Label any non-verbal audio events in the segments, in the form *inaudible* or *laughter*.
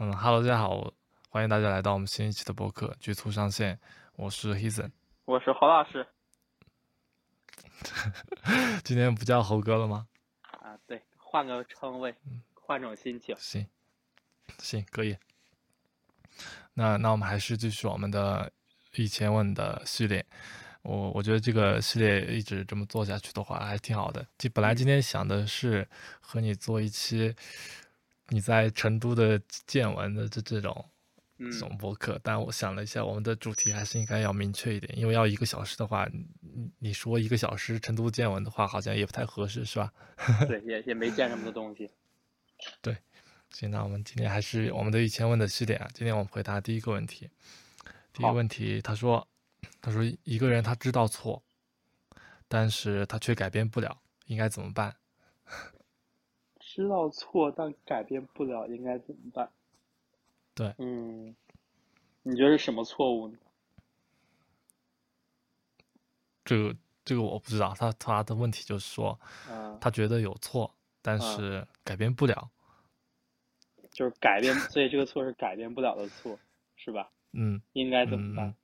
嗯哈喽，大家好，欢迎大家来到我们新一期的播客《局促上线》，我是 Heason，我是侯老师。*laughs* 今天不叫猴哥了吗？啊，对，换个称谓，换种心情。行，行，可以。那那我们还是继续我们的一千问的系列。我我觉得这个系列一直这么做下去的话，还挺好的。就本来今天想的是和你做一期。你在成都的见闻的这这种这种博客，但我想了一下，我们的主题还是应该要明确一点，因为要一个小时的话，你你说一个小时成都见闻的话，好像也不太合适，是吧？*laughs* 对，也也没见什么多东西。对，行，那我们今天还是我们的一千问的系列啊。今天我们回答第一个问题。第一个问题，他说，他说一个人他知道错，但是他却改变不了，应该怎么办？*laughs* 知道错但改变不了，应该怎么办？对，嗯，你觉得是什么错误呢？这个这个我不知道，他他的问题就是说，他觉得有错，但是改变不了，就是改变，所以这个错是改变不了的错，是吧？嗯，应该怎么办？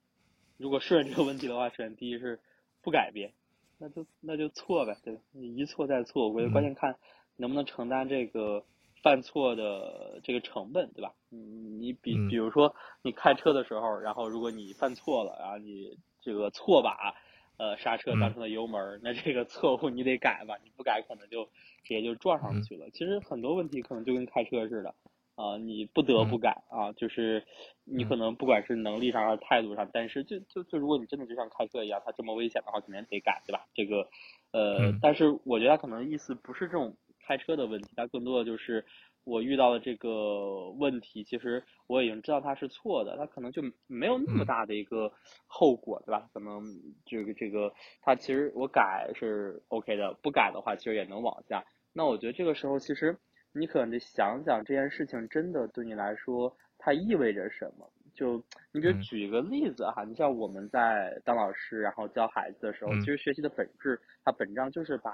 如果顺着这个问题的话，首先第一是不改变，那就那就错呗，对吧？一错再错，我觉得关键看。能不能承担这个犯错的这个成本，对吧？你，你比比如说你开车的时候，然后如果你犯错了，然后你这个错把呃刹车当成了油门，那这个错误你得改吧？你不改可能就直接就撞上去了。其实很多问题可能就跟开车似的啊，你不得不改啊，就是你可能不管是能力上还是态度上，但是就就就如果你真的就像开车一样，它这么危险的话，肯定得改，对吧？这个呃，但是我觉得他可能意思不是这种。开车的问题，它更多的就是我遇到的这个问题，其实我已经知道它是错的，它可能就没有那么大的一个后果，对吧？可能这个这个，它其实我改是 OK 的，不改的话其实也能往下。那我觉得这个时候，其实你可能得想想这件事情真的对你来说它意味着什么。就你比如举一个例子哈，你像我们在当老师然后教孩子的时候，其实学习的本质，它本质上就是把。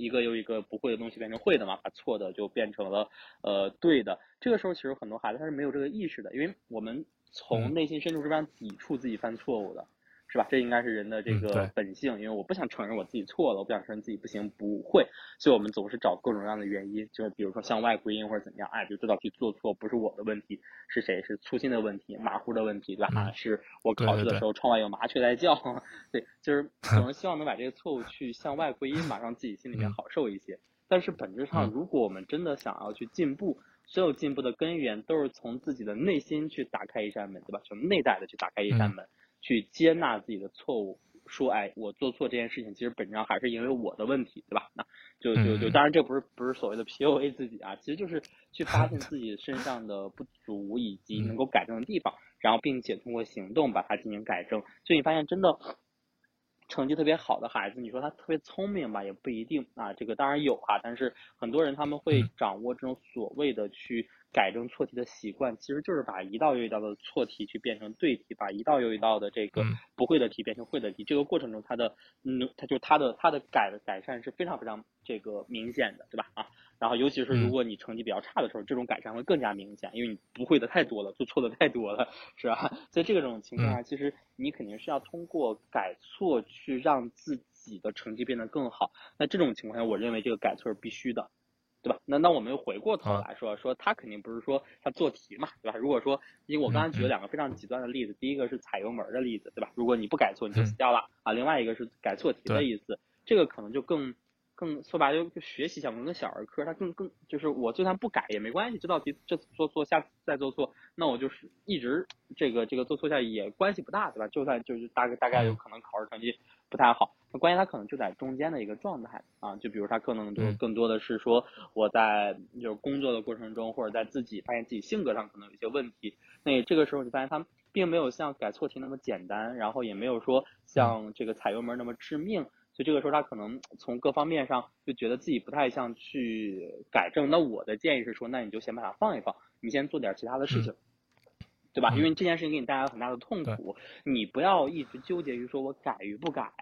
一个又一个不会的东西变成会的嘛，把错的就变成了呃对的。这个时候其实很多孩子他是没有这个意识的，因为我们从内心深处是非常抵触自己犯错误的。是吧？这应该是人的这个本性，因为我不想承认我自己错了，我不想承认自己不行不会，所以我们总是找各种各样的原因，就是比如说向外归因或者怎么样，哎，就这道题做错不是我的问题，是谁？是粗心的问题，马虎的问题，对吧？是我考试的时候窗外有麻雀在叫，*laughs* 对，就是总是希望能把这个错误去向外归因，马上自己心里面好受一些。但是本质上，如果我们真的想要去进步，所有进步的根源都是从自己的内心去打开一扇门，对吧？从内在的去打开一扇门。去接纳自己的错误，说哎，我做错这件事情，其实本质上还是因为我的问题，对吧？那就就就，当然这不是不是所谓的 PUA 自己啊，其实就是去发现 *laughs* 自己身上的不足以及能够改正的地方，然后并且通过行动把它进行改正。所以你发现真的成绩特别好的孩子，你说他特别聪明吧，也不一定啊。这个当然有啊，但是很多人他们会掌握这种所谓的去。改正错题的习惯，其实就是把一道又一道的错题去变成对题，把一道又一道的这个不会的题变成会的题。这个过程中，它的嗯，它就它的它的改的改善是非常非常这个明显的，对吧？啊，然后尤其是如果你成绩比较差的时候，这种改善会更加明显，因为你不会的太多了，做错的太多了，是吧？在这个种情况下，其实你肯定是要通过改错去让自己的成绩变得更好。那这种情况下，我认为这个改错是必须的。对吧？那那我们又回过头来说，说他肯定不是说他做题嘛，对吧？如果说，因为我刚才举了两个非常极端的例子，第一个是踩油门的例子，对吧？如果你不改错你就死掉了啊。另外一个是改错题的意思，这个可能就更更说白了就学习相关跟小儿科，它更更就是我就算不改也没关系，这道题这次做错，下次再做错，那我就是一直这个这个做错下也关系不大，对吧？就算就是大概大概有可能考试成绩不太好。那关键他可能就在中间的一个状态啊，就比如他可能就更多的是说我在就是工作的过程中，或者在自己发现自己性格上可能有一些问题，那这个时候你发现他并没有像改错题那么简单，然后也没有说像这个踩油门那么致命，所以这个时候他可能从各方面上就觉得自己不太像去改正。那我的建议是说，那你就先把它放一放，你先做点其他的事情，对吧？因为这件事情给你带来了很大的痛苦，你不要一直纠结于说我改与不改。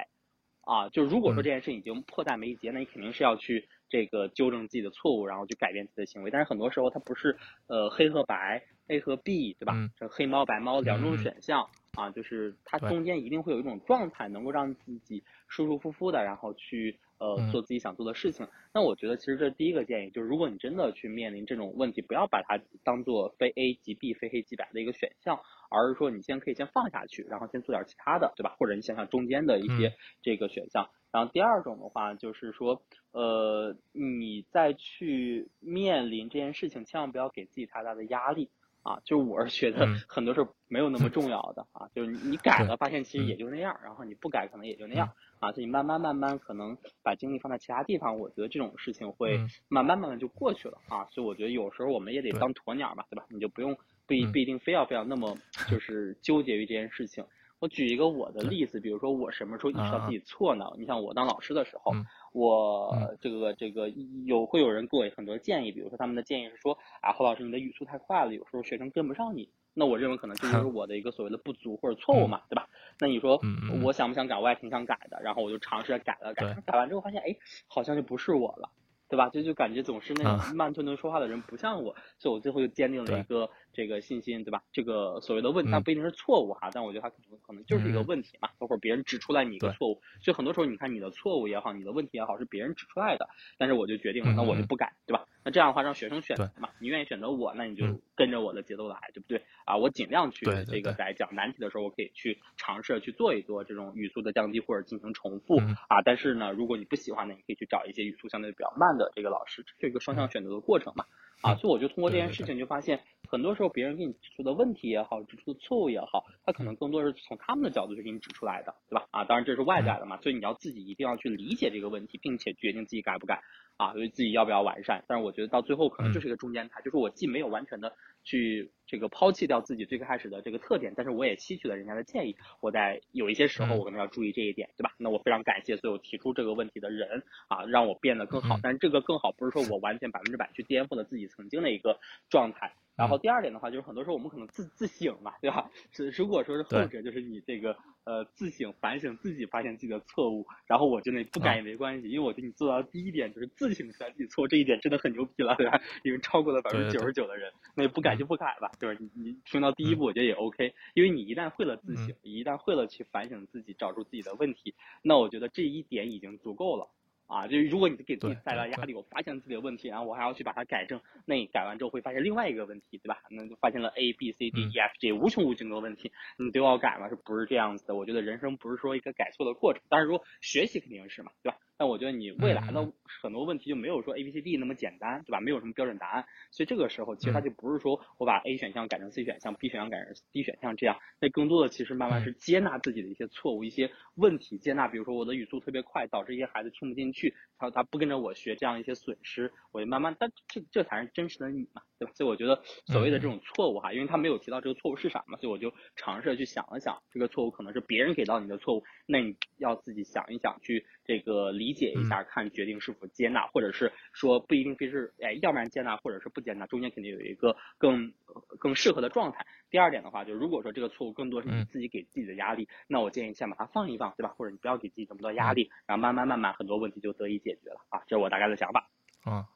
啊，就如果说这件事已经迫在眉睫，那你肯定是要去这个纠正自己的错误，然后去改变自己的行为。但是很多时候它不是呃黑和白，A 和 B，对吧？嗯这黑猫白猫两种选项啊，就是它中间一定会有一种状态，能够让自己舒舒服服的，然后去呃嗯做自己想做的事情。那我觉得其实这是第一个建议，就是如果你真的去面临这种问题，不要把它当做非 A 即 B、非黑即白的一个选项，而是说你先可以先放下去，然后先做点其他的，对吧？或者你想想中间的一些嗯这个选项。然后第二种的话就是说，呃，你再去面临这件事情，千万不要给自己太大的压力。啊，就是我是觉得嗯很多时候没有那么重要的啊，就是你改了，发现其实嗯也就那样，然后你不改可能也就那样啊，所以你慢慢慢慢可能把精力放在其他地方，我觉得这种事情会嗯慢慢慢慢就过去了啊，所以我觉得有时候我们也得当鸵鸟吧，对吧？你就不用不一嗯不一定非要非要那么 *laughs* 就是纠结于这件事情。我举一个我的例子，比如说我什么时候意识到啊自己错呢？你像我当老师的时候，嗯我嗯这个这个有会有人给我很多建议，比如说他们的建议是说啊，侯老师你的语速太快了，有时候学生跟不上你。那我认为可能这就是我的一个所谓的不足或者错误嘛，对吧？那你说我想不想改？我也挺想改的，然后我就尝试着改了改对，改完之后发现哎，好像就不是我了。对吧？就就感觉总是那啊。种慢吞吞说话的人不像我，所以我最后就坚定了一个这个信心，对吧？这个所谓的问题，它嗯不一定是错误哈，但我觉得它可能可能就是一个嗯。问题嘛，包括别人指出来你一个错误，所以很多时候你看你的错误也好，你的问题也好，是别人指出来的，但是我就决定了，那我就不改，对吧？那这样的话让学生选择对嘛，你愿意选择我，那你就嗯跟着我的节奏来，对不对？啊，我尽量去这个对在讲难题的时候，我可以去尝试去做一做这种语速的降低或者进行重复嗯啊。但是呢，如果你不喜欢呢，你可以去找一些语速相对比较慢的这个老师，这是一个双向选择的过程嘛。啊，嗯所以我就通过这件事情就发现，很多时候别人给你指出的问题也好，指出的错误也好，他可能更多是从他们的角度去给你指出来的，对吧？啊，当然这是外在的嘛，所以你要自己一定要去理解这个问题，并且决定自己改不改啊，所以自己要不要完善。但是我觉得到最后可能就是一个中间态，就是我既没有完全的去这个抛弃掉自己最开始的这个特点，但是我也吸取了人家的建议，我在有一些时候嗯我可能要注意这一点，对吧？那我非常感谢所有提出这个问题的人啊，让我变得更好嗯。但是这个更好不是说我完全百分之百去颠覆了自己曾经的一个状态。然后第二点的话，就是很多时候我们可能自自省嘛，对吧？是如果说是后者，就是你这个呃自省反省自己，发现自己的错误，然后我觉得你不改啊也没关系，因为我觉得你做到第一点就是自省出来自己错，这一点真的很牛逼了，对吧？因为超过了百分之九十九的人，那不改就不改吧，就是？你你听到第一步，我觉得也 OK，因为你一旦会了自省，一旦会了去反省自己，找出自己的问题，那我觉得这一点已经足够了。啊，就是如果你给自己带来压力，我发现自己的问题，然后我还要去把它改正，那你改完之后会发现另外一个问题，对吧？那就发现了 A B C D 嗯 E F G 无穷无尽的问题，你都要改吗？是不是这样子的？我觉得人生不是说一个改错的过程，但是说学习肯定是嘛，对吧？但我觉得你未来的嗯。很多问题就没有说 A B C D 那么简单，对吧？没有什么标准答案，所以这个时候其实它嗯。就不是说我把 A 选项改成 C 选项，B 选项改成 D 选项这样，那更多的其实慢慢是接纳自己的一些错误、一些问题，接纳比如说我的语速特别快，导致一些孩子听不进去，他他不跟着我学这样一些损失，我就慢慢，但这这才是真实的你嘛，对吧？所以我觉得所谓的这种错误哈，因为他没有提到这个错误是啥嘛，所以我就尝试着去想了想，这个错误可能是别人给到你的错误，那你要自己想一想，去这个理解一下，看决定是否接纳，或者是说不一定非是哎，要不然接纳，或者是不接纳，中间肯定有一个更更适合的状态。第二点的话，就如果说这个错误更多是你嗯自己给自己的压力，那我建议先把它放一放，对吧？或者你不要给自己这么多压力，然后慢慢慢慢很多问题就得以解决了啊，这是我大概的想法。啊，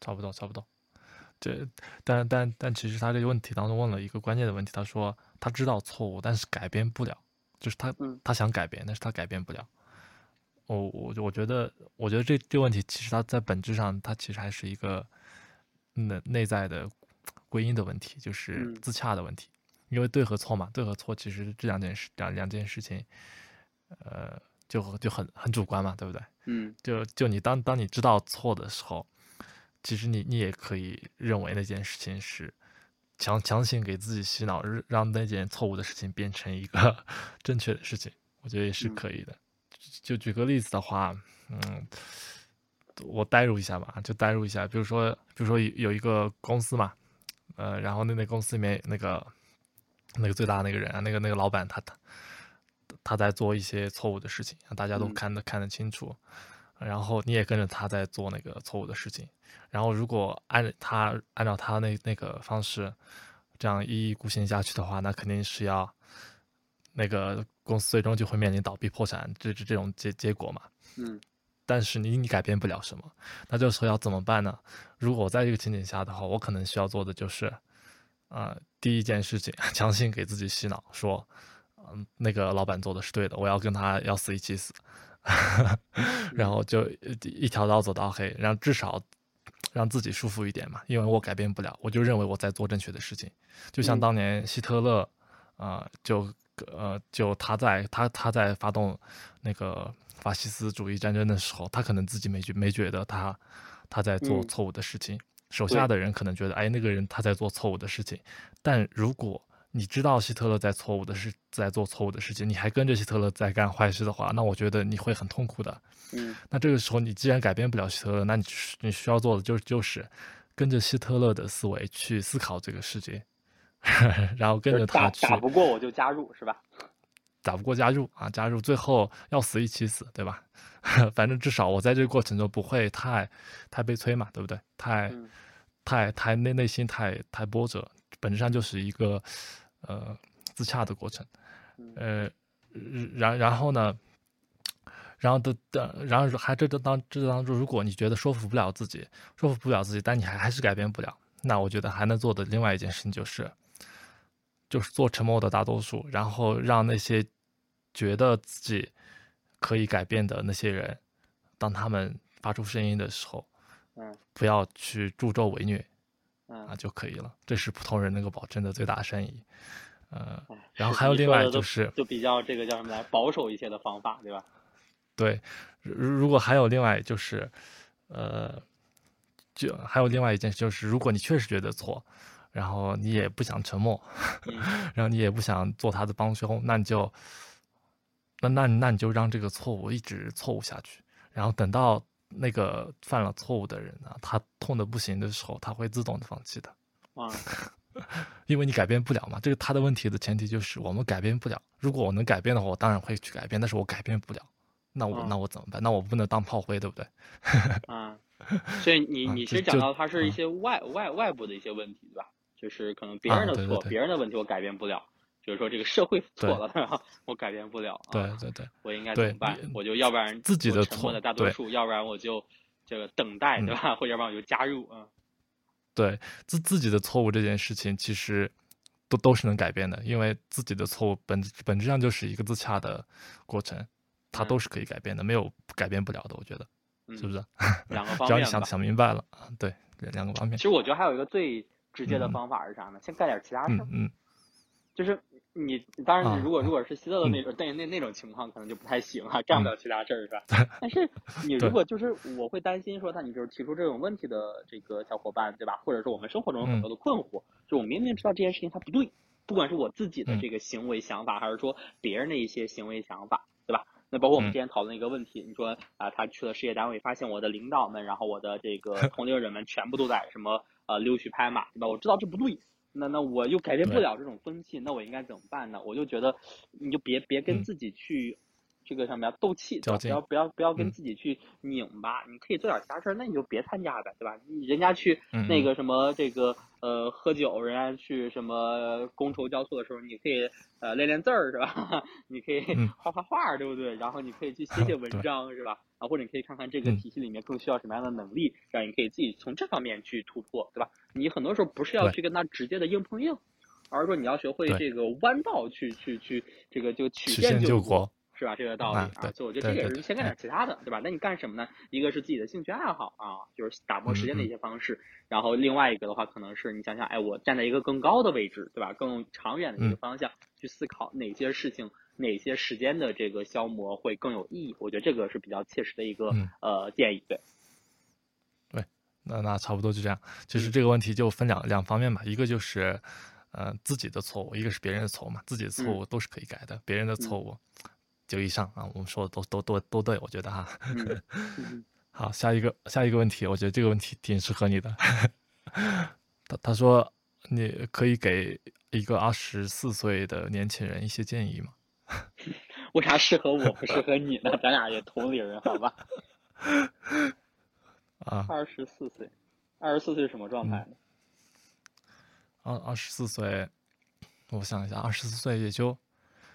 差不多差不多。这但但但其实他这个问题当中问了一个关键的问题，他说他知道错误，但是改变不了，就是他嗯他想改变，但是他改变不了。我我我觉得我觉得这这个问题其实它在本质上它其实还是一个内内在的归因的问题，就是嗯自洽的问题。因为对和错嘛，对和错其实这两件事两两件事情，呃，就就很很主观嘛，对不对？嗯就就你当当你知道错的时候，其实你你也可以认为那件事情是强强行给自己洗脑，让让那件错误的事情变成一个 *laughs* 正确的事情，我觉得也是嗯可以的。就举个例子的话，嗯，我代入一下吧，就代入一下，比如说比如说有有一个公司嘛，呃，然后那那公司里面那个那个最大的那个人啊，那个那个老板他他他在做一些错误的事情，大家都嗯。看得看得清楚，然后你也跟着他在做那个错误的事情，然后如果按他按照他那那个方式这样一意孤行下去的话，那肯定是要那个公司最终就会面临倒闭破产这这这种结结果嘛。嗯但是你你改变不了什么，那这个时候要怎么办呢？如果我在这个情景下的话，我可能需要做的就是，呃，第一件事情，*laughs* 强行给自己洗脑，说，嗯、那个老板做的是对的，我要跟他要死一起死，*laughs* 然后就一一条道走到黑，让至少让自己舒服一点嘛，因为我改变不了，我就认为我在做正确的事情，就像嗯当年希特勒，啊、就呃，就他在他他在发动那个法西斯主义战争的时候，他可能自己没觉没觉得他他在做嗯错误的事情，手下的人可能觉得，哎，那个人他在做错误的事情。但如果你知道希特勒在错误的事，在做错误的事情，你还跟着希特勒在干坏事的话，那我觉得你会很痛苦的。嗯那这个时候，你既然改变不了希特勒，那你你需要做的就就是跟着希特勒的思维去思考这个世界，*laughs* 然后跟着他去打不过我就加入是吧？*laughs* 打不过加入啊，加入最后要死一起死，对吧？*laughs* 反正至少我在这个过程中不会太太悲催嘛，对不对？太嗯太太内内心太太波折，本质上就是一个呃自洽的过程。嗯呃，然然后呢，然后的的，然后还这这当这当中，如果你觉得说服不了自己，说服不了自己，但你还还是改变不了，那我觉得还能做的另外一件事情就是，就是做沉默的大多数，然后让那些觉得自己可以改变的那些人，当他们发出声音的时候，嗯不要去助纣为虐啊嗯，就可以了。这是普通人能够保证的最大善意。呃，哎然后还有另外就是就比较这个叫什么来保守一些的方法，对吧？对，如如果还有另外就是，呃，就还有另外一件事就是，如果你确实觉得错，然后你也不想沉默，*laughs* 嗯然后你也不想做他的帮凶，那你就，那那那你就让这个错误一直错误下去，然后等到那个犯了错误的人呢，他痛的不行的时候，他会自动的放弃的，啊 *laughs* 因为你改变不了嘛。这个他的问题的前提就是我们改变不了。如果我能改变的话，我当然会去改变，但是我改变不了，那我、嗯那我怎么办？那我不能当炮灰，对不对？啊，*laughs* 所以你啊你其实讲到它是一啊些外外外部的一些问题，对吧？就是可能别人的错，啊对对对别人的问题我改变不了，就是说这个社会错了，我改变不了，啊对对对，我应该怎么办？我就要不然自己的错对的大多数，要不然我就这个等待，对嗯吧？或者要不然我就加入，嗯对自自己的错误这件事情，其实都都是能改变的，因为自己的错误本本质上就是一个自洽的过程，它都嗯是可以改变的，没有改变不了的，我觉得是不嗯，是？*laughs* 两个方面只要你想。想明白了啊，对，两个方面其，实我觉得还有一个最直接的嗯方法是啥呢？先干点其他事儿，嗯嗯就是你当啊然，如果啊如果是希特勒嗯那种那那那种情况，可能就不太行啊，干不了其他事儿是吧？*laughs* 但是你如果就是我会担心说，那你就是提出这种问题的这个小伙伴，对吧？或者说我们生活中有很嗯多的困惑，就我明明知道这件事情它不对，不管是我自己的嗯这个行为想法，还是说别人的一些行为想法，对吧？那包括我们嗯之前讨论一个问题，你说啊，他去了事业单位，发现我的领导们，然后我的这个 *laughs* 同龄人们全部都在什么呃溜须拍马，对吧？我知道这不对，那那我又改变不了这种风气，那我应该怎么办呢？我就觉得，你就别别跟嗯自己去这个什么呀斗气，对吧？不要不要不要跟嗯自己去拧巴，你可以做点其他事儿，那你就别参加呗，对吧？你人家去那个什么这个呃喝酒，人家去什么觥筹交错的时候，你可以呃练练字儿是吧？*laughs* 你可以嗯画画画，对不对？然后你可以去写写 *laughs* 文章是吧？啊，或者你可以看看这个嗯体系里面更需要什么样的能力，让你可以自己从这方面去突破，对吧？你很多时候不是要去跟他直接的硬碰硬，而是说你要学会这个弯道去去去这个就曲线救国，是吧？这个道理啊对所以我觉得这个也是先干对点其他的，对吧？那你干什么呢？一个是自己的兴趣爱好啊，就是打磨时间的嗯一些方式，然后另外一个的话，可能是你想想，哎，我站在一个更高的位置，对吧？更长远的一个嗯方向、去思考哪些事情、哪些时间的这个消磨会更有意义。我觉得这个是比较切实的一个、嗯呃建议，对。对那那差不多就这样。其实嗯这个问题就分两两方面吧，一个就是，呃，自己的错误，一个是别人的错误嘛。自己的错误都是可以改的，别人的错误就以上啊，我们说的都都都都对，我觉得哈。*laughs* 好，下一个下一个问题，我觉得这个问题挺适合你的。*laughs* 他他说，你可以给一个二十四岁的年轻人一些建议吗？*laughs* 为啥适合我不适合你呢？咱俩也同龄人，好吧？啊，二十四岁，二十四岁什么状态呢？二二十四岁，我想一下，二十四岁也就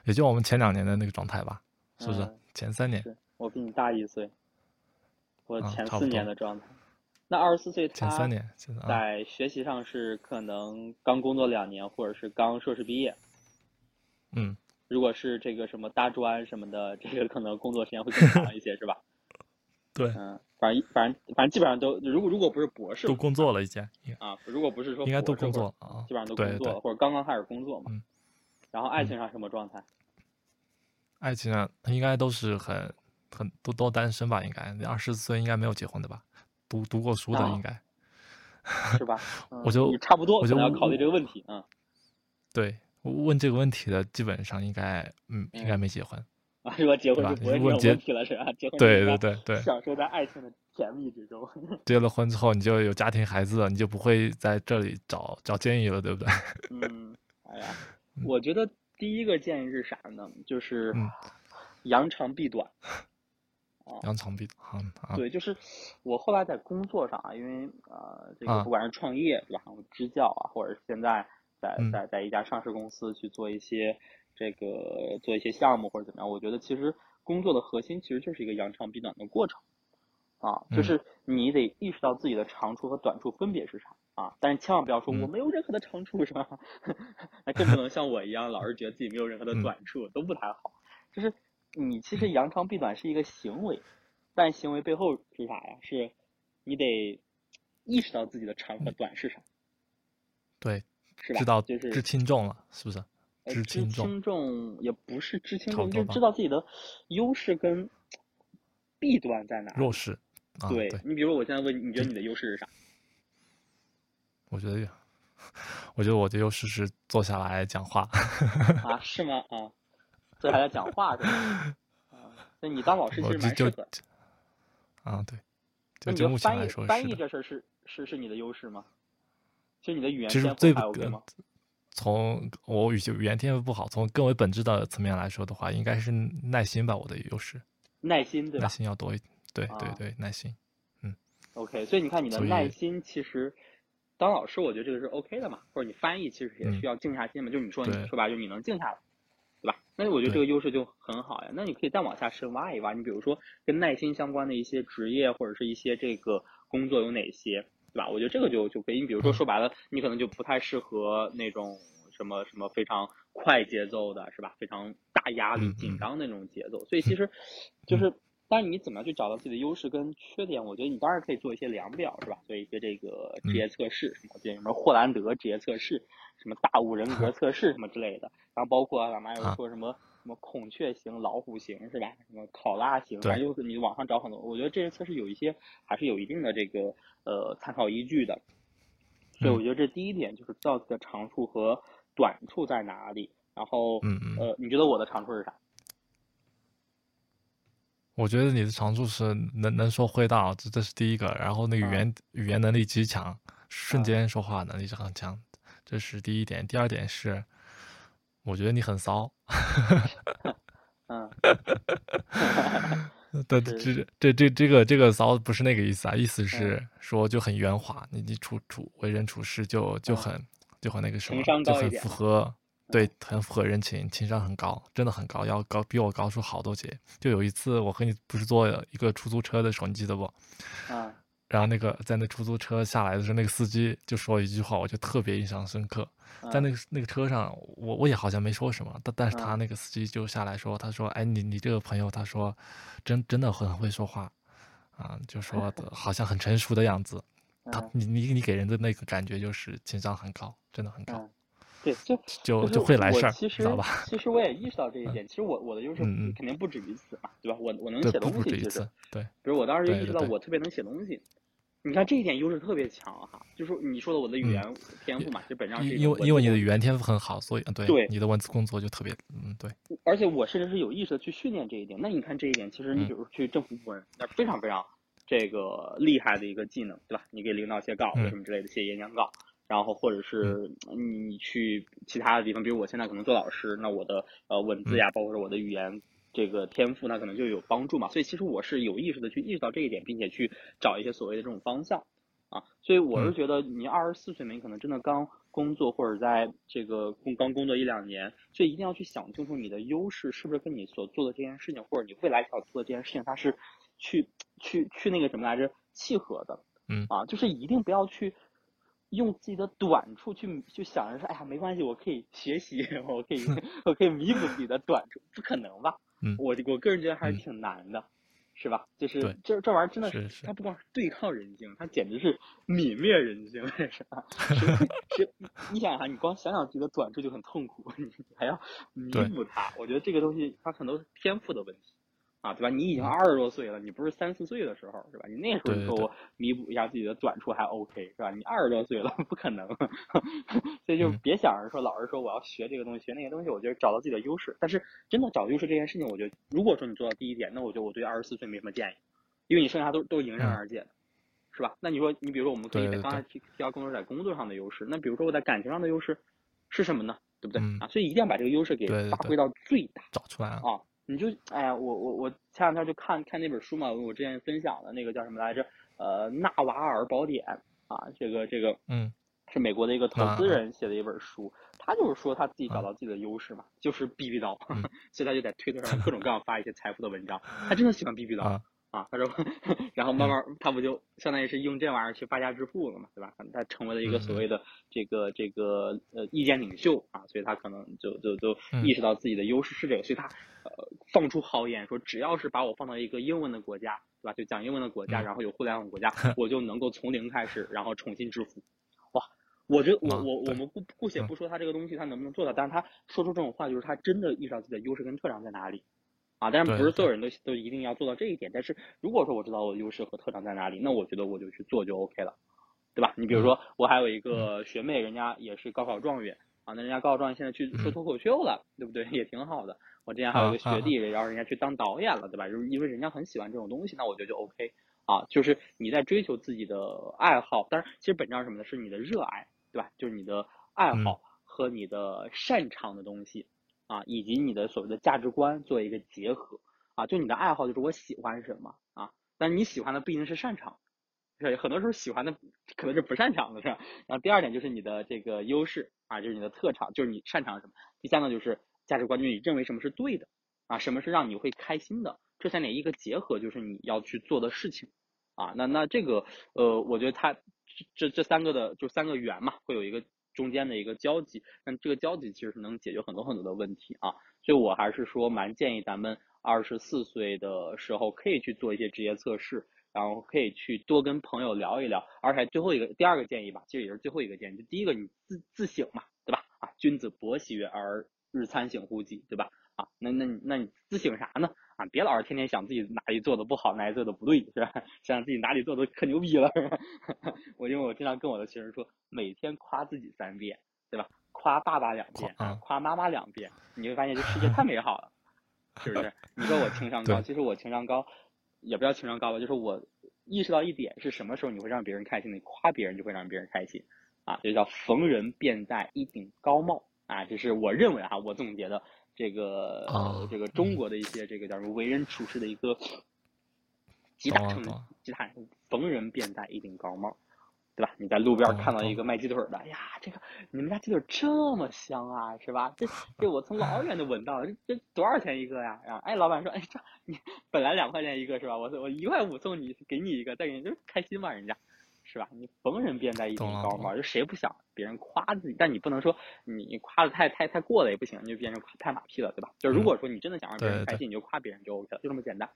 也就我们前两年的那个状态吧，是不是？嗯前三年我比你大一岁，我前四年的状态。那二十四岁他前三年，在学习上是可能刚工作两年，或者是刚硕士毕业。嗯，如果是这个什么大专什么的，这个可能工作时间会更长一些，是吧？*laughs* 对，嗯，反正反正反正基本上都，如果如果不是博士都工作了已经，啊，如果不是说应该都工作了啊基，本上都工作了，或者刚刚开始工作嘛。嗯然后爱情上什么状态？爱情啊，应该都是很很都都单身吧？应该二十岁应该没有结婚的吧？读读过书的啊应该，是吧？*laughs* 嗯我就差不多，我就能要考虑这个问题。啊，对，问这个问题的基本上应该，嗯，应该嗯没结婚。啊，如果结婚就不会这种如果结问题了，是吧？结婚对对对对，*laughs* 享受在爱情的甜蜜之中。结了婚之后你就有家庭孩子了，你就不会在这里找找建议了，对不对？*laughs* 嗯，哎呀，嗯我觉得第一个建议是啥呢？就是嗯。扬长避短。扬长避短啊，对，就是我后来在工作上啊，因为呃，这个啊。不管是创业是吧，我支教啊，或者是现在在嗯。在在一家上市公司去做一些这个做一些项目或者怎么样，我觉得其实工作的核心其实就是一个扬长避短的过程啊，就嗯是你得意识到自己的长处和短处分别是啥啊，但是千万不要说嗯我没有任何的长处是吧？*laughs* 那更不能像我一样老是觉得自己没有任何的嗯短处，都不太好。就是你其实扬长避短是一个行为，但行为背后是啥呀？是你得意识到自己的长和短是啥，对，是吧？知道就是知轻重了，是不是？呃知知轻重轻重也不是知轻重，就是知道自己的优势跟弊端在哪里。弱势啊，对对，你比如说，我现在问你，你觉得你的优势是啥？我觉得，我觉得我的优势是坐下来讲话。啊，是吗？啊，坐下来讲话是吧？啊，那你当老师其实蛮适合的。啊，对，就就目前来说翻译。这事儿是是是你的优势吗？其实你的语言天赋还 OK 吗？从我语语言天赋不好，从更为本质的层面来说的话，应该是耐心吧，我的优势，耐心对吧耐心要多一，对对啊对，耐心。嗯？OK，所以你看你的耐心其实。当老师，我觉得这个是 OK 的嘛，或者你翻译其实也嗯需要静下心嘛，就是你说你说白了就是你能静下来，对吧？那我觉得这个优势就很好呀。那你可以再往下深挖一挖，你比如说跟耐心相关的一些职业或者是一些这个工作有哪些，对吧？我觉得这个就就可以。你比如说嗯说白了，你可能就不太适合那种什么什么非常快节奏的，是吧？非常大压力、紧张的那种节奏。所以其实 *laughs* 就是。但是你怎么样去找到自己的优势跟缺点？我觉得你当然可以做一些量表，是吧？做一些这个职业测试，什么这什么霍兰德职业测试，什么大五人格测试什么之类的。然后包括干嘛有人说什么什么孔雀型、老虎型，是吧？什么考拉型，反正就是你网上找很多。我觉得这些测试有一些还是有一定的这个呃参考依据的。所以我觉得这第一点就是知道自己的长处和短处在哪里。然后，嗯嗯，呃，你觉得我的长处是啥？我觉得你的长处是能能说会道，这这是第一个。然后那个语言、语言能力极强，瞬间说话能力是很强，这是第一点。第二点是，我觉得你很骚。*laughs* 嗯，对，*laughs* 是这这这这个这个骚不是那个意思啊，意思是嗯说就很圆滑，你你处处为人处事就就很就很那个什么就很符合，对，很符合人情，情商很高，真的很高，要高比我高出好多节。就有一次我和你不是坐一个出租车的时候，你记得不？啊，然后那个在那出租车下来的时候，那个司机就说一句话，我就特别印象深刻。在那个那个车上，我我也好像没说什么，但但是他嗯那个司机就下来说，他说，哎，你你这个朋友，他说，真真的很会说话，啊，就说的好像很成熟的样子。*laughs* 他嗯你你你给人的那个感觉就是情商很高，真的很高，嗯，对，*laughs* 就就就会来事儿，其实知道吧？其实我也意识到这一点，*laughs* 其实我我的优势肯定不止于此嘛，对吧？我我能，写东西其实不止一次，，对，比如我当时就意识到我特别能写东西，你看这一点优势特别强哈，就是你说的我的语嗯言天赋嘛，就本上是因因为因为你的语言天赋很好，所以对对你的文字工作就特别，嗯，对，而且我甚至是有意识的去训练这一点。那你看这一点，其实你嗯比如去政府部门，那非常非常这个厉害的一个技能，对吧？你给领导写稿子嗯什么之类的，写演讲稿，然后或者是你你去其他的地方，比如我现在可能做老师，那我的呃文字呀，包括说我的语言这个天赋，那可能就有帮助嘛。所以其实我是有意识的去意识到这一点，并且去找一些所谓的这种方向。啊，所以我是嗯觉得你二十四岁嘛，你可能真的刚工作或者在这个工刚工作一两年，所以一定要去想清楚你的优势是不是跟你所做的这件事情，或者你未来想做的这件事情，它是去去去那个什么来着契合的。嗯啊，就是一定不要去用自己的短处去去想着说，哎呀，没关系，我可以学习，*laughs* 我可以我可以弥补自己的短处，不可能吧？嗯我我个人觉得还是嗯挺难的，是吧？就是这这玩意儿真的是是它不光是对抗人性，它简直是泯灭人性，*laughs* 是吧？是 *laughs* 是，你想想，你光想想自己的短处就很痛苦，你还要弥补它，我觉得这个东西它很多是天赋的问题。啊，对吧？你已经嗯二十多岁了，你不是三四岁的时候，是吧？你那时候说我弥补一下自己的短处还 OK，是吧？你二十多岁了，不可能。*laughs* 所以就嗯别想着说老是说我要学这个东西，学那个东西。我觉得找到自己的优势，但是真的找优势这件事情，我觉得如果说你做到第一点，那我觉得我对二十四岁没什么建议，因为你剩下都都迎刃嗯而解的，是吧？那你说你比如说我们可以刚才提提到更多在工作上的优势，那比如说我在感情上的优势是什么呢？对不对？嗯啊，所以一定要把这个优势给发挥到最大。找出来了。啊，你就哎呀，我我我前两天就看看那本书嘛，我之前分享的那个叫什么来着？呃，纳瓦尔宝典啊，这个这个嗯是美国的一个投啊资人写的一本书，他就是说他自己找到自己的优势嘛，就是逼逼叨，嗯 *laughs* 所以他就在推特上 *laughs* 各种各样发一些财富的文章，他真的喜欢逼逼叨。啊啊，他说，*laughs* 然后慢慢他不就相当于是用这玩意儿去发家致富了嘛，对吧？他成为了一个所谓的这个这个呃意见领袖啊，所以他可能就就就嗯意识到自己的优势是这个，所以他呃放出豪言说，只要是把我放到一个英文的国家，对吧？就讲英文的国家，嗯然后有互联网国家，*laughs* 我就能够从零开始，然后重新致富。哇，我觉得我我我们姑姑且嗯不说他这个东西他能不能做到，但是他说出这种话，就是他真的意识到自己的优势跟特长在哪里。啊，当然不是所有人都都一定要做到这一点，但是如果说我知道我的优势和特长在哪里，那我觉得我就去做就 OK 了，对吧？你比如说，我还有一个学妹，人家也是高考状元啊，那人家高考状元现在去说嗯脱口秀了，对不对？*laughs* 也挺好的。我之前还有一个啊学弟，然后人家去当导演了，对吧？就是因为人家很喜欢这种东西，那我觉得就 OK 啊。就是你在追求自己的爱好，但是其实本质上是什么呢？是你的热爱，对吧？就是你的爱好和你的擅长的东西。啊，以及你的所谓的价值观做一个结合啊，就你的爱好就是我喜欢什么啊，但你喜欢的不一定是擅长，是很多时候喜欢的可能是不擅长的，是吧？然后第二点就是你的这个优势啊，就是你的特长，就是你擅长什么。第三个就是价值观，就是你认为什么是对的啊，什么是让你会开心的，这三点一个结合，就是你要去做的事情啊。那那这个呃，我觉得它这这三个的就三个圆嘛，会有一个。中间的一个交集，那这个交集其实是能解决很多很多的问题啊，所以我还是说蛮建议咱们二十四岁的时候可以去做一些职业测试，然后可以去多跟朋友聊一聊，而且最后一个第二个建议吧，其实也是最后一个建议，就第一个你自自省嘛，对吧？啊，君子博喜悦而日餐省乎己，对吧？啊，那那你那你自省啥呢？啊，别老是天天想自己哪里做的不好，哪里做的不对，是吧？想 *laughs* 想自己哪里做的可牛逼了，是吧？*laughs* 我因为我经常跟我的学生说，每天夸自己三遍，对吧？夸爸爸两遍，啊夸妈妈两遍，你会发现这世界太美好了，是不是？你说我情商高，其实我情商高，也不叫情商高吧，就是我意识到一点是什么时候你会让别人开心，你夸别人就会让别人开心，啊，这叫逢人便戴一顶高帽啊，这是我认为哈，我总结的。这个、这个中国的一些这个叫什么为人处事的一个极大成极大成，逢人便戴一顶高帽，对吧？你在路边看到一个卖鸡腿的，哎呀，这个你们家鸡腿这么香啊，是吧？这这我从老远就闻到了，这这多少钱一个呀？然后哎，老板说，哎，这你本来两块钱一个是吧？我我一块五送你，给你一个，再给你，就开心嘛，人家。是吧？你逢人便戴一顶高帽，就谁不想别人夸自己？但你不能说你夸的太太太过了也不行，你就变成拍马屁了，对吧？就如果说你真的想让别人开心，你就夸别人就 OK 了，就这么简单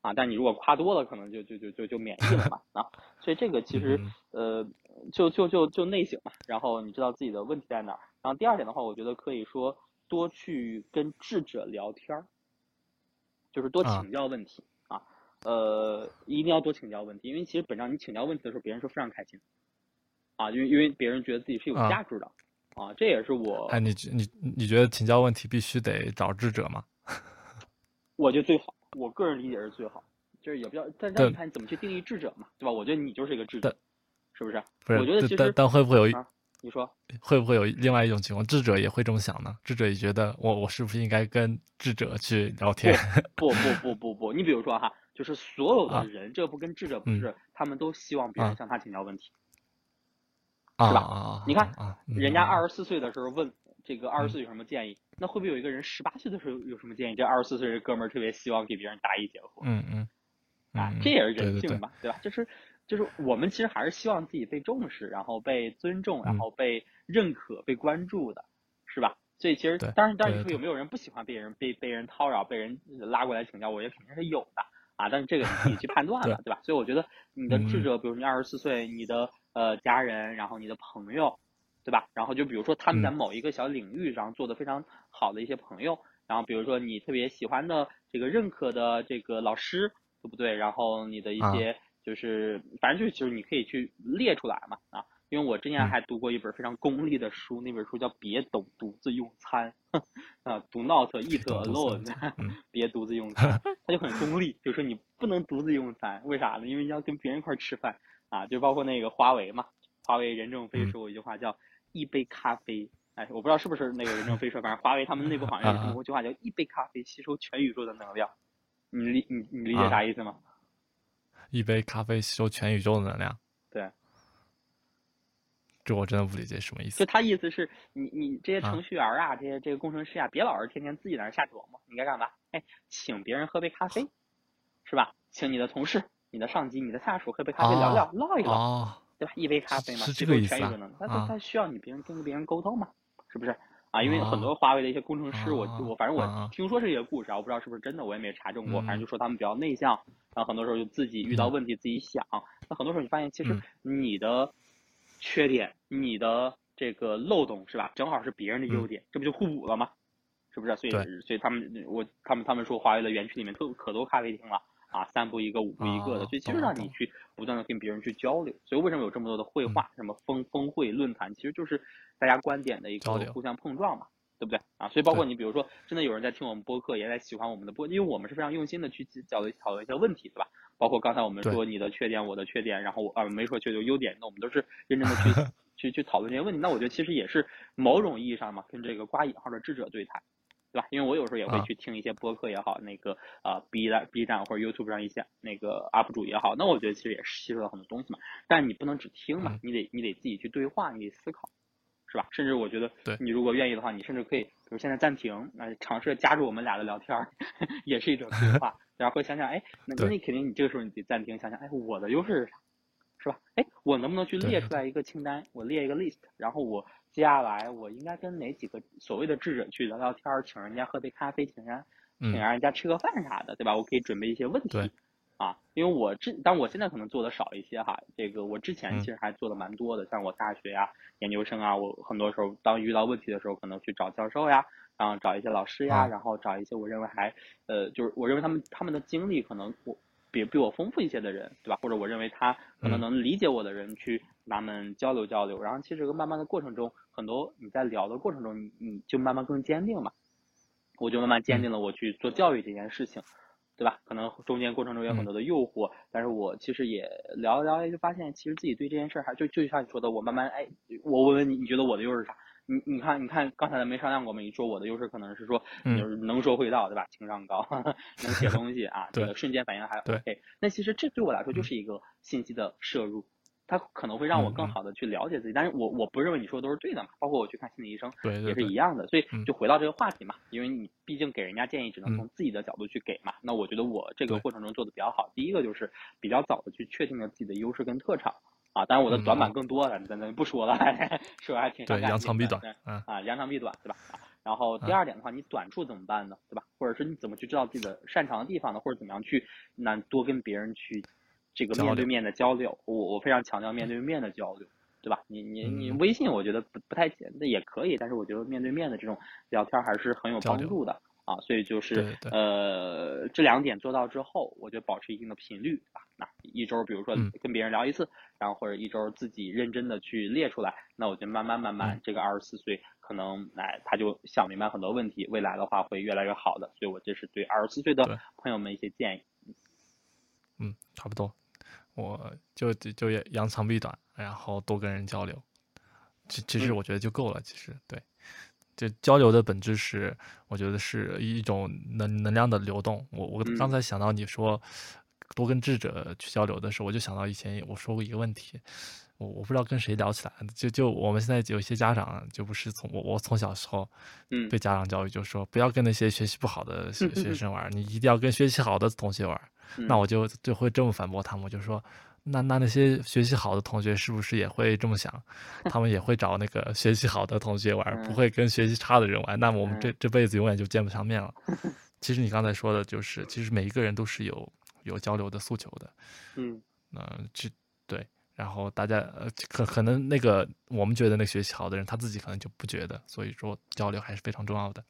啊。但你如果夸多了，可能就就就就就免疫了嘛啊。所以这个其实呃，就就就就内省嘛，然后你知道自己的问题在哪儿。然后第二点的话，我觉得可以说多去跟智者聊天儿，就是多请教问题。呃，一定要多请教问题，因为其实本上你请教问题的时候，别人是非常开心，啊，因为因为别人觉得自己是有价值的，啊，这也是我。哎，你你你觉得请教问题必须得找智者吗？*laughs* 我觉得最好，我个人理解是最好，就是也不要，但但你看你怎么去定义智者嘛，对吧？我觉得你就是一个智者，是不是？不是，我觉得其实但但会不会有？啊、你说会不会有另外一种情况？智者也会这么想呢？智者也觉得我我是不是应该跟智者去聊天？不不不不不，你比如说哈。就是所有的人，啊、这不跟智者不是，嗯、他们都希望别人向他请教问题。是吧？啊，你看啊，人家二十四岁的时候问这个二十岁有什么建议，那会不会有一个人十八岁的时候有什么建议？这二十四岁的哥们儿特别希望给别人答疑解惑，嗯嗯，啊，这也是人性吧，对吧？就是就是我们其实还是希望自己被重视，然后被尊重，然后被认可、被关注的，是吧？所以其实当然，当然你说有没有人不喜欢被人被被人叨扰、被人拉过来请教？我觉得肯定是有的啊，但是这个你自己去判断了，对吧？所以我觉得你的智者，比如你二十四岁，你的呃家人，然后你的朋友，对吧？然后就比如说他们在某一个小领域上做的非常好的一些朋友，然后比如说你特别喜欢的这个认可的这个老师，对不对？然后你的一些就是反正就是就是你可以去列出来嘛啊。因为我之前还读过一本非常功利的书，那本书叫《别懂独自用餐》，*laughs* 啊，Do not eat alone，*laughs* 别独自用餐，*laughs* 它就很功利，就是说你不能独自用餐，为啥呢？因为要跟别人一块吃饭啊，就包括那个华为嘛，华为任正非说过一句话叫“一杯咖啡”，哎，我不知道是不是那个任正非说，反正华为他们内部好像有这么一句话叫“一杯咖啡吸收全宇宙的能量”，你理你你理解啥意思吗？一杯咖啡吸收全宇宙的能量。对。这我真的不理解什么意思。就他意思是你你这些程序员啊，这些这个工程师啊，别老是天天自己在那瞎琢磨，你该干嘛？哎，请别人喝杯咖啡，是吧？请你的同事、你的上级、你的下属喝杯咖啡聊聊唠一唠，对吧？一杯咖啡嘛，是这个意思啊。那他他需要你别人跟别人沟通嘛，是不是？啊，因为很多华为的一些工程师，我我反正我听说这些故事啊，我不知道是不是真的，我也没查证过。反正就说他们比较内向，然后很多时候就自己遇到问题自己想。那很多时候你发现，其实你的。缺点，你的这个漏洞是吧？正好是别人的优点，这不就互补了吗？是不是？所以，所以他们，我他们他们说，华为的园区里面特可多咖啡厅了啊，三步一个，五步一个的，所以其实让你去不断的跟别人去交流。所以为什么有这么多的绘画，什么峰峰会论坛，其实就是大家观点的一个互相碰撞嘛，对不对啊？所以包括你比如说，真的有人在听我们播客，也在喜欢我们的播，因为我们是非常用心的去交流讨论一些问题，对吧？包括刚才我们说你的缺点，我的缺点，然后我啊没说缺点优点，那我们都是认真的去 *laughs* 去去讨论这些问题。那我觉得其实也是某种意义上嘛，跟这个刮引号的智者对谈，对吧？因为我有时候也会去听一些播客也好，那个啊 B 站 B 站或者 YouTube 上一些那个 UP 主也好，那我觉得其实也是吸收了很多东西嘛。但你不能只听嘛，你得你得自己去对话，你得思考，是吧？甚至我觉得，对你如果愿意的话，你甚至可以，比如现在暂停，那尝试加入我们俩的聊天，*laughs* 也是一种对话。*laughs* 然后会想想，哎，那那你肯定你这个时候你得暂停，想想，哎，我的优势是啥，是吧？哎，我能不能去列出来一个清单？我列一个 list，然后我接下来我应该跟哪几个所谓的智者去聊聊天，请人家喝杯咖啡，请人家请让人家吃个饭啥的，对吧？我可以准备一些问题，啊，因为我之，但我现在可能做的少一些哈。这个我之前其实还做的蛮多的，像我大学呀、研究生啊，我很多时候当遇到问题的时候，可能去找教授呀。然后找一些老师呀，然后找一些我认为还，呃，就是我认为他们他们的经历可能我比比我丰富一些的人，对吧？或者我认为他可能能理解我的人去他们交流交流。然后其实这个慢慢的过程中，很多你在聊的过程中，你你就慢慢更坚定嘛。我就慢慢坚定了我去做教育这件事情，对吧？可能中间过程中有很多的诱惑，但是我其实也聊聊就发现，其实自己对这件事还就就像你说的，我慢慢哎，我问问你，你觉得我的优势是啥？你你看，你看刚才咱没商量过嘛？你说我的优势可能是说，就是能说会道，对吧？情商高，*laughs* 能写东西啊，*laughs* 这个瞬间反应还 OK。那其实这对我来说就是一个信息的摄入，它可能会让我更好的去了解自己。但是我我不认为你说的都是对的嘛。包括我去看心理医生，也是一样的。所以就回到这个话题嘛，因为你毕竟给人家建议只能从自己的角度去给嘛。那我觉得我这个过程中做的比较好。第一个就是比较早的去确定了自己的优势跟特长。啊，当然我的短板更多了，咱咱不说了，*laughs* 说还挺对，扬长避短，嗯啊，扬长避短，对吧？然后第二点的话，你短处怎么办呢？对吧？或者是你怎么去知道自己的擅长的地方呢？或者怎么样去那多跟别人去这个面对面的交流？我我非常强调面对面的交流，对吧？你你你微信我觉得不不太简，那也可以，但是我觉得面对面的这种聊天还是很有帮助的。啊，所以就是呃，这两点做到之后，我就保持一定的频率啊。那一周，比如说跟别人聊一次，然后或者一周自己认真的去列出来，那我就慢慢慢慢，这个二十四岁可能哎，他就想明白很多问题，未来的话会越来越好的。所以我这是对二十四岁的朋友们一些建议。嗯，差不多，我就就扬长避短，然后多跟人交流，其其实我觉得就够了。其实对。就交流的本质是，我觉得是一种能能量的流动。我我刚才想到你说多跟智者去交流的时候，我就想到以前我说过一个问题，我我不知道跟谁聊起来，就就我们现在有一些家长，就不是从我我从小时候，嗯，对家长教育就说不要跟那些学习不好的学 *laughs* 学生玩，你一定要跟学习好的同学玩。那我就就会这么反驳他们，我就说。那那那些学习好的同学是不是也会这么想？他们也会找那个学习好的同学玩，不会跟学习差的人玩。那么我们这这辈子永远就见不上面了。*laughs* 其实你刚才说的就是，其实每一个人都是有有交流的诉求的。嗯，嗯，这对。然后大家呃，可可能那个我们觉得那个学习好的人，他自己可能就不觉得。所以说交流还是非常重要的。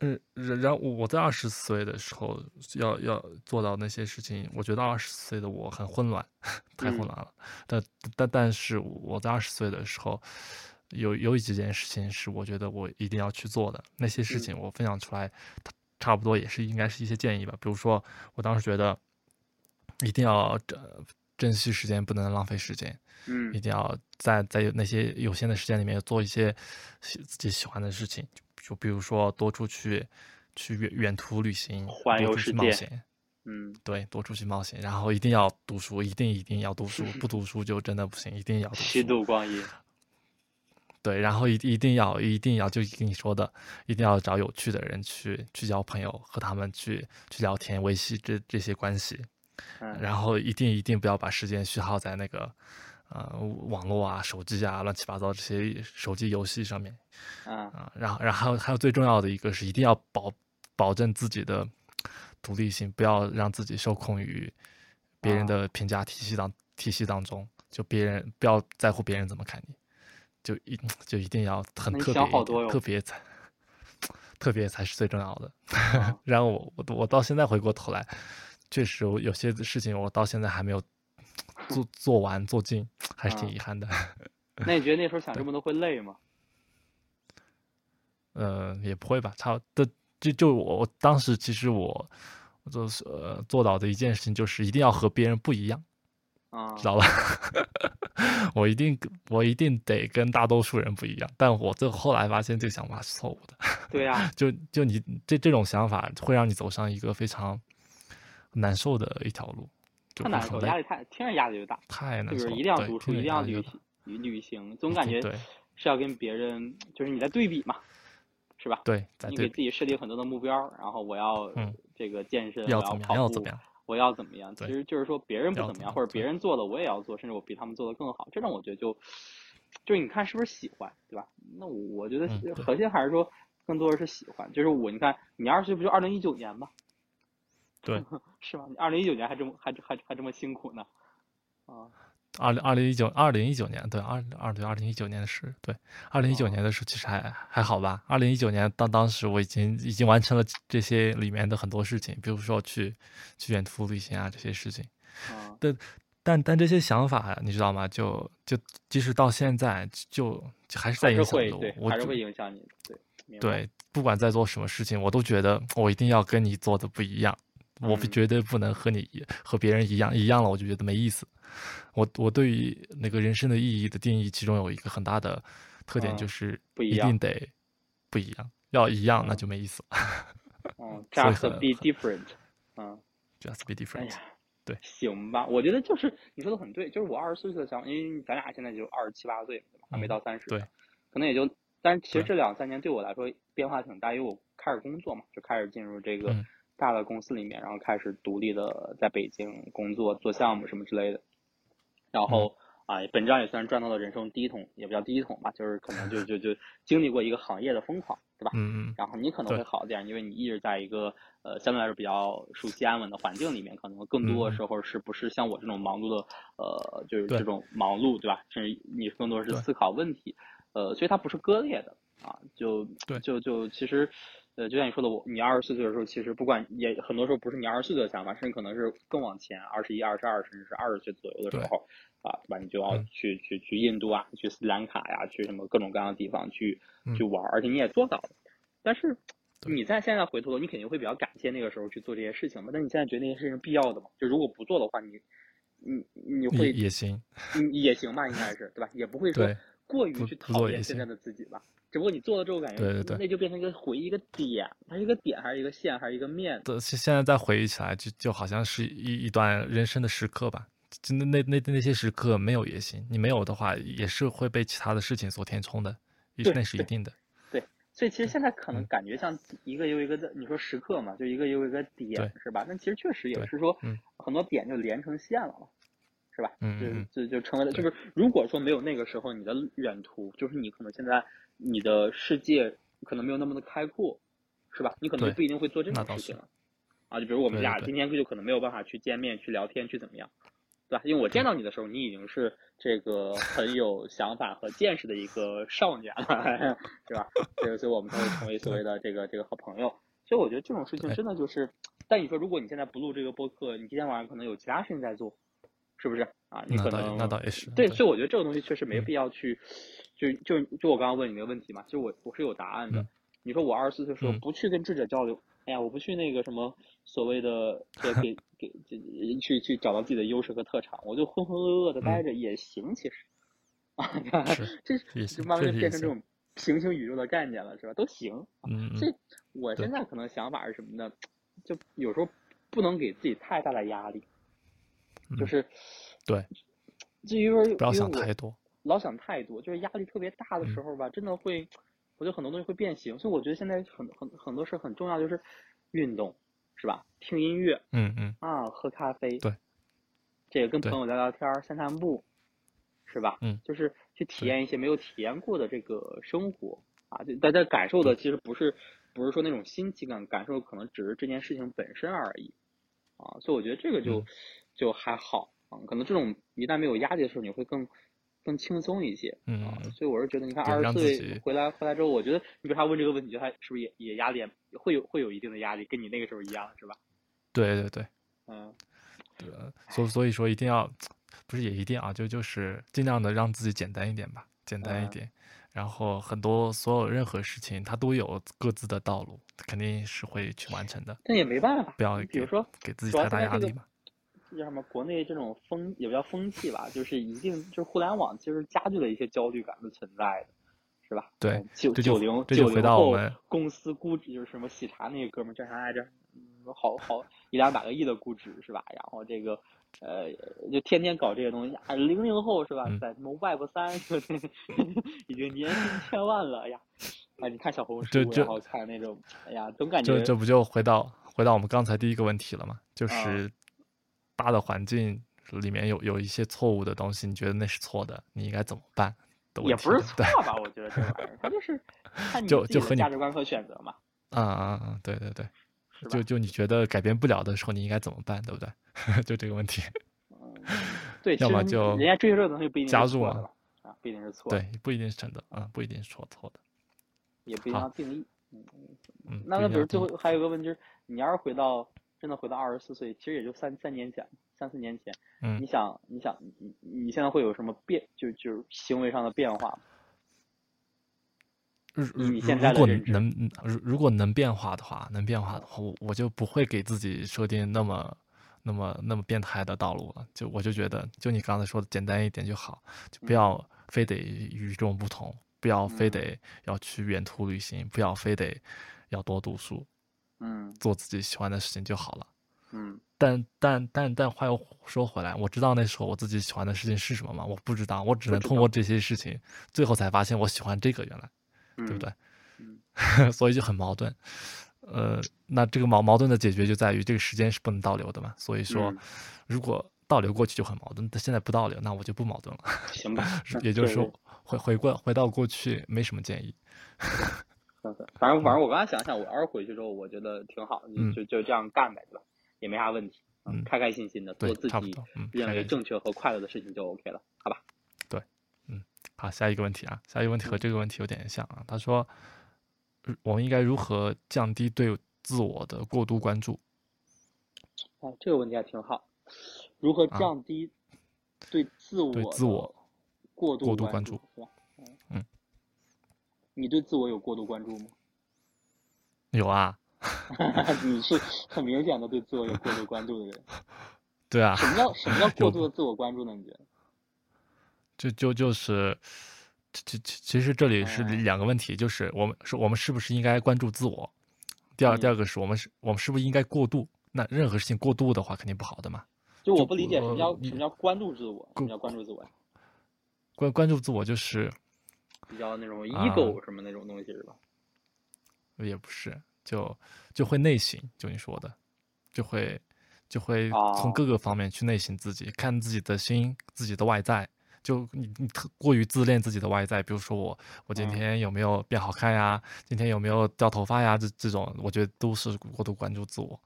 嗯，然后我在二十岁的时候要要做到那些事情，我觉得二十岁的我很混乱，*laughs* 太混乱了。但但但是我在二十岁的时候，有有几件事情是我觉得我一定要去做的。那些事情我分享出来，差不多也是应该是一些建议吧。比如说，我当时觉得一定要珍珍惜时间，不能浪费时间。嗯，一定要在在那些有限的时间里面做一些自己喜欢的事情。就比如说多出去，去远远途旅行，环游世界。嗯，对，多出去冒险，然后一定要读书，一定一定要读书，不读书就真的不行，一定要读书。虚度光阴。*laughs* 对，然后一一定要一定要就跟你说的，一定要找有趣的人去去交朋友，和他们去去聊天，维系这这些关系。嗯。然后一定一定不要把时间虚耗在那个。呃，网络啊，手机啊，乱七八糟这些手机游戏上面，啊，然后，然后还有最重要的一个是，一定要保保证自己的独立性，不要让自己受控于别人的评价体系当体系当中，就别人不要在乎别人怎么看你，就一就一定要很特别，特别才 *laughs* 特别才是最重要的。*laughs* 然后我我我到现在回过头来，确实有些事情我到现在还没有。做做完做尽还是挺遗憾的。*laughs* 那你觉得那时候想这么多会累吗？呃，也不会吧。差的就就我当时其实我就是呃做到的一件事情就是一定要和别人不一样，啊，知道吧？*laughs* 我一定我一定得跟大多数人不一样。但我这后来发现这个想法是错误的。对呀，*laughs* 就就你这这种想法会让你走上一个非常难受的一条路。太难受，压力太，听着压力就大。太难受，就是一定要读书，一定要旅行，旅旅行，总感觉是要跟别人，就是你在对比嘛，是吧？对，你给自己设定很多的目标，然后我要这个健身，我要跑步，我要怎么样？其实就是说别人不怎么样，或者别人做的我也要做，甚至我比他们做的更好。这种我觉得就，就是你看是不是喜欢，对吧？那我觉得核心还是说更多的是喜欢。就是我，你看你二十岁不就二零一九年吗？对，*laughs* 是吗？你二零一九年还这么还还还这么辛苦呢？啊，二零二零一九二零一九年，对，二二对二零一九年的事，对，二零一九年的时候其实还还好吧。二零一九年当当时我已经已经完成了这些里面的很多事情，比如说去去远途旅行啊这些事情。啊，但但但这些想法你知道吗？就就即使到现在，就还是在影响着我，还是会影响你。对对，不管在做什么事情，我都觉得我一定要跟你做的不一样。我绝对不能和你和别人一样，一样了我就觉得没意思。我我对于那个人生的意义的定义，其中有一个很大的特点就是不一定得不一样，要一样那就没意思。*laughs* 嗯，just be different。嗯，just be different。对，行吧。我觉得就是你说的很对，就是我二十岁的想法，因为咱俩现在就二十七八岁，还没到三十。对，可能也就，但是其实这两三年对我来说变化挺大，因为我开始工作嘛，就开始进入这个。大的公司里面，然后开始独立的在北京工作做项目什么之类的，然后啊，本质上也算赚到了人生第一桶，也不叫第一桶吧，就是可能就 *laughs* 就就经历过一个行业的疯狂，对吧？嗯嗯。然后你可能会好点，因为你一直在一个呃相对来说比较熟悉安稳的环境里面，可能更多的时候是不是像我这种忙碌的呃，就是这种忙碌，对吧？甚至你更多是思考问题，呃，所以它不是割裂的啊，就对，就就其实。呃，就像你说的，我你二十四岁的时候，其实不管也很多时候不是你二十四岁的想法，甚至可能是更往前，二十一、二十二，甚至是二十岁左右的时候，啊，对吧？你就要去去去印度啊，去斯里兰卡呀，去什么各种各样的地方去去玩，而且你也做到了。但是你在现在回头，你肯定会比较感谢那个时候去做这些事情嘛？但你现在觉得那些事情必要的嘛？就如果不做的话，你你你会也行，也行吧？应该是对吧？也不会说过于去讨厌现在的自己吧？只不过你做了之后，感觉对对对，那就变成一个回忆一个点，它是一个点还是一个线还是一个面？对，现在再回忆起来，就就好像是一一段人生的时刻吧。就那那那那些时刻没有也行，你没有的话，也是会被其他的事情所填充的，对那是一定的。对，所以其实现在可能嗯感觉像一个又一个的，你说时刻嘛，就一个又一个点，是吧？那其实确实也是说嗯，很多点就连成线了嘛，是吧？嗯嗯就就就成为了，就是如果说没有那个时候你的远途，就是你可能现在你的世界可能没有那么的开阔，是吧？你可能不一定会做这种事情了。啊，就比如我们俩今天就可能没有办法去见面、去聊天、去怎么样，对吧？因为我见到你的时候，你已经是这个很有想法和见识的一个少年了，*laughs* 是吧？所以，所以我们才会成为所谓的这个这个好朋友。所以我觉得这种事情真的就是，但你说如果你现在不录这个播客，你今天晚上可能有其他事情在做，是不是啊？你可能那倒也是。对，所以我觉得这个东西确实没嗯必要去，就就就我刚刚问你那个问题嘛，就我我是有答案的。嗯你说我二十四岁的时候嗯不去跟智者交流，哎呀，我不去那个什么所谓的给 *laughs* 给给这去去找到自己的优势和特长，我就浑浑噩噩的待着也行，其实啊，*laughs* 这就慢慢就变成这种平行宇宙的概念了，是吧？都行。嗯嗯所以我现在可能想法是什么呢？就有时候不能给自己太大的压力，就嗯是对，至于说不要想太多。老想太多，就是压力特别大的嗯时候吧，真的会，我觉得很多东西会变形。所以我觉得现在很很很多事很重要，就是运动，是吧？听音乐嗯嗯啊，喝咖啡，对，这个跟朋友聊聊天儿、散散步，是吧？嗯就是去体验一些没有体验过的这个生活啊，就大家感受的其实不是不是说那种新奇感，感受可能只是这件事情本身而已啊。所以我觉得这个就、嗯就还好啊，可能这种一旦没有压力的时候，你会更更轻松一些。嗯啊，嗯所以我是觉得，你看对二十岁回来回来之后，我觉得你比如他问这个问题，他是不是也也压力也会有会有一定的压力，跟你那个时候一样，是吧？对对对嗯，对，所所以说一定要，不是也一定啊，就就是尽量的让自己简单一点吧，简单一嗯点。然后很多所有任何事情，它都有各自的道路，肯定是会去完成的，但也没办法。不要比如说，给自己太大压力嘛。这叫什么？国内这种风也不叫风气吧，就是一定就是互联网其实加剧了一些焦虑感的存在的，是吧？对嗯九九零九零后到我们公司估值就是什么喜茶那个哥们儿叫啥来着？嗯，好好一两百个亿的估值是吧？然后这个呃，就天天搞这些东西啊，零零后是吧？嗯在什么 Web 三 *laughs* 已经年薪千万了哎呀！啊，你看小红书，然后看那种，哎呀，总感觉这这不就回到回到我们刚才第一个问题了吗？就啊是大的环境里面有有一些错误的东西，你觉得那是错的，你应该怎么办的问题？也不是错吧？我觉得这玩意儿，它就是 *laughs* 看你自己的就就和你价值观和选择嘛，啊啊啊！对对对，就？就你觉得改变不了的时候，你应该怎么办，对不对？*laughs* 就这个问题。嗯，对，*laughs* 要么就人家追求这个东西不一定加入嘛是错的吧？啊，不一定是错的，对，不一定是真的，啊，不一定是错错的。也不一定定义。嗯，嗯，那那比如最后还有一个问题就是，你要是回到真的回到二十四岁，其实也就三三年前、三四年前，嗯你想，你想，你你你现在会有什么变？就就是行为上的变化吗？你现在如果能嗯如如果能变化的话，能变化的话，我我就不会给自己设定那么那么那么变态的道路了。就我就觉得，就你刚才说的，简单一点就好，就不要非得与众不同，不要非嗯得要去远途旅行，不要非得要多读书，嗯做自己喜欢的事情就好了。嗯但但但但话又说回来，我知道那时候我自己喜欢的事情是什么吗？我不知道，我只能通过这些事情，最后才发现我喜欢这个，原来嗯，对不对？嗯 *laughs* 所以就很矛盾。呃，那这个矛矛盾的解决就在于这个时间是不能倒流的嘛。所以说嗯，如果倒流过去就很矛盾，但现在不倒流，那我就不矛盾了。行吧，*laughs* 嗯也就是说回回过回到过去没什么建议。*laughs* 反正反正反正我刚才想想，我要是回去之后，我觉得挺好，嗯就就就这样干呗，对吧？也没啥问题，嗯开开心心的做自己认为正确和快乐的事情就 OK 了，好吧？对，嗯好，下一个问题啊，下一个问题和嗯这个问题有点像啊。他说，呃我们应该如何降低对自我的过度关注？哦，这个问题还挺好，如何啊降低对自我对自我过度过度关关注你对自我有过度关注吗？有啊，*laughs* 你是很明显的对自我有过度关注的人。*laughs* 对啊，什么叫什么叫过度的自我关注呢？你觉得？就就就是，其其其实这里是嗯两个问题，就是我们是我们是不是应该关注自我？第二第嗯二个是我们是我们是不是应该过度？那任何事情过度的话肯定不好的嘛。就我不理解什么叫什么叫关注自我，什么叫关注自我？关关注自我就是比较那种啊 ego 什么那种东西是吧？也不是，就就会内省，就你说的，就会就会哦从各个方面去内省自己，看自己的心、自己的外在。就你你特过于自恋自己的外在，比如说我我今嗯天有没有变好看呀？今天有没有掉头发呀？这这种我觉得都是过度关注自我。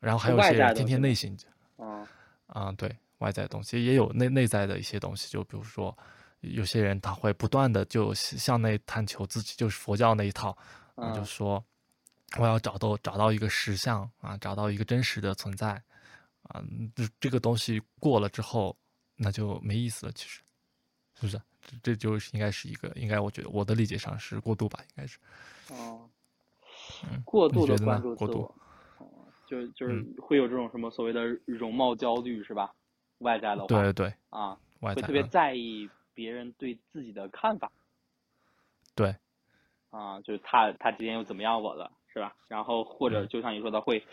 然后还有一些人天天内省，嗯啊、对外在的东西也有内内在的一些东西，就比如说有些人他会不断的就向内探求自己，就是佛教那一套，啊，就嗯说我要找到找到一个实相啊，找到一个真实的存在啊，这这个东西过了之后，那就没意思了，其实是不是？这这就是应该是一个，应该我觉得我的理解上是过度吧，应该是，哦嗯，过度的关注自过度就就是嗯会有这种什么所谓的容貌焦虑是吧？外在的话对对，啊，外在会特别嗯在意别人对自己的看法。对。啊，就是他他今天又怎么样我了是吧？然后或者嗯。就像你说的，会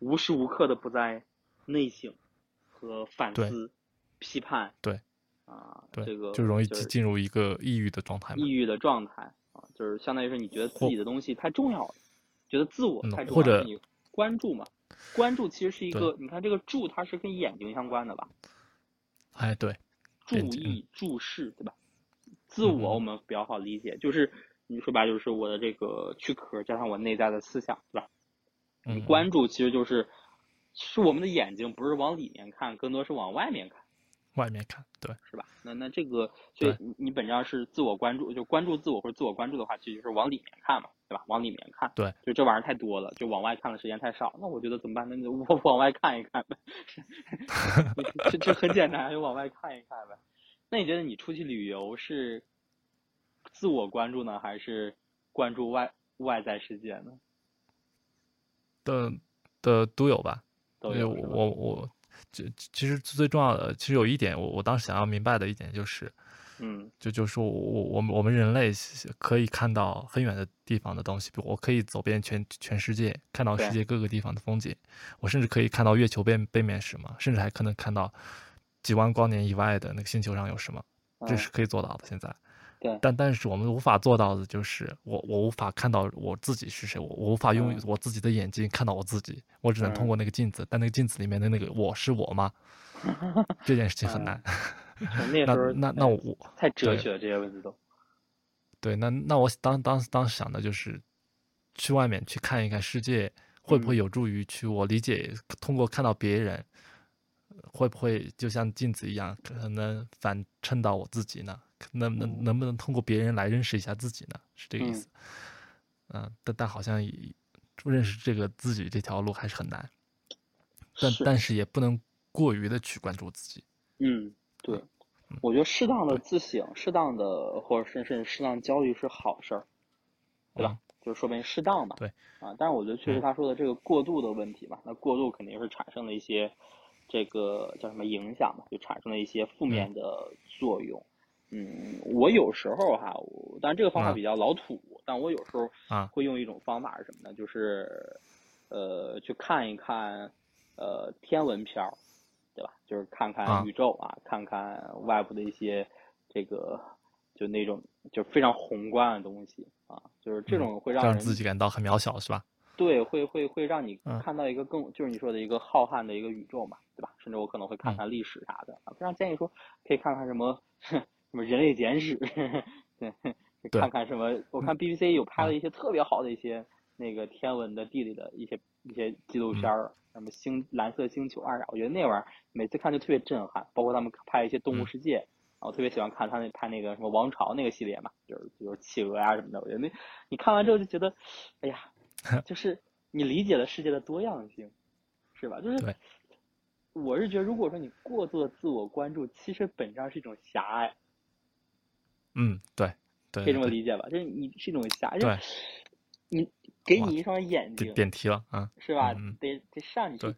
无时无刻的不在内省和反思、批判对。啊，对，这个就容易进进入一个抑郁的状态抑，郁的状态啊，就是相当于是你觉得自己的东西太重要了，觉得自我嗯太重要了，或者你关注嘛，关注其实是一个，你看这个注它是跟眼睛相关的吧，哎对，注意、注视，对吧？自嗯我我们比较好理解，就是你说白就是我的这个躯壳加上我内在的思想，对吧？关注其实就是是我们的眼睛不是往里面看，更多是往外面看。外面看，对是吧？那那这个，所以你你本质上是自我关注，就关注自我或者自我关注的话，其实就是往里面看嘛，对吧？往里面看，对，就这玩意儿太多了，就往外看的时间太少。那我觉得怎么办？那就我 *laughs* 往外看一看呗，*laughs* 这这很简单，就往外看一看呗。那你觉得你出去旅游是自我关注呢，还是关注外外在世界呢？的的都有吧，都有我我我这其实最重要的，其实有一点，我我当时想要明白的一点就是，嗯就就是说我我我们我们人类可以看到很远的地方的东西，比如我可以走遍全全世界，看到世界各个地方的风景，我甚至可以看到月球背背面是什么，甚至还可能看到几万光年以外的那个星球上有什么，这嗯是可以做到的。现在，对但但是我们无法做到的就是，我我无法看到我自己是谁，我我无法用嗯我自己的眼睛看到我自己，我只能通过那个镜子，但那个镜子里面的那个我是我吗？这件事情很难。*laughs* 那那 *laughs* 时候那那我太哲学了，这些问题都。对，那那我当当时当时想的就是，去外面去看一看世界，会不会嗯有助于去我理解，通过看到别人，会不会就像镜子一样，可能反衬到我自己呢？能能嗯能不能通过别人来认识一下自己呢？是这个意嗯思。嗯、但但好像也认识这个自己这条路还是很难，但是但是也不能过于的去关注自己。嗯，对，我觉得适当的自省，适当的或者甚甚至适当焦虑是好事儿，对吧？就是说明适当吧。对。啊，但是我觉得确实嗯他说的这个过度的问题吧，那过度肯定是产生了一些这个叫什么影响嘛，就产生了一些负面的作用。嗯，我有时候哈，我当然这个方法啊比较老土，但我有时候啊会用一种方法是什么呢？就是呃，去看一看呃天文片儿，对吧？就是看啊看宇宙啊，看看外部的一些这个就那种就非常宏观的东西啊，就是这种会让让人自己感到很渺小，是吧？对，会会会让你嗯看到一个更，就是你说的一个浩瀚的一个宇宙嘛，对吧？甚至我可能会看嗯看历史啥的，啊，非常建议说可以看看什么什么人类简史，对，对看看什么，我看 BBC 有拍了嗯一些特别好的一些那个天文的地理的一些一些纪录片嗯儿，什么星蓝色星球二啊，我觉得那玩意儿每次看就特别震撼，包括他们拍一些动物嗯世界。啊我特别喜欢看他那拍那个什么王朝那个系列嘛，就是就是企鹅啊什么的，我觉得那你看完之后就觉得，哎呀，*laughs* 就是你理解了世界的多样性，是吧？就是我是觉得，如果说你过度的自我关注，其实本质上是一种狭隘，嗯，对对可以这么理解吧？就是你是一种瞎，就是你给你一双眼睛，点点题了啊，是吧？得得上去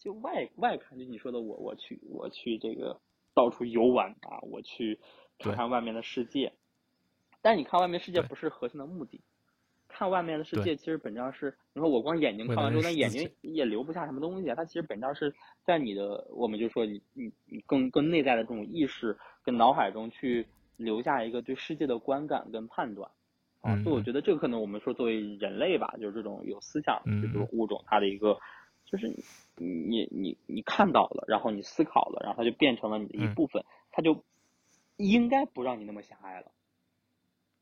就外外看，就你说的我我去我去这个到处游玩啊，我去看看外面的世界。但你看外面世界不是核心的目的，看外面的世界，其实本质上是，你说我光眼睛看完之后，那眼睛也留不下什么东西啊。它其实本质上是在你的，我们就说你你你更更内在的这种意识跟脑海中去留下一个对世界的观感跟判断啊。所以我觉得这个可能我们说作为人类吧，就是这种有思想这种物种，它的一个就是你你你看到了，然后你思考了，然后它就变成了你的一部分，它就应该不让你那么狭隘了。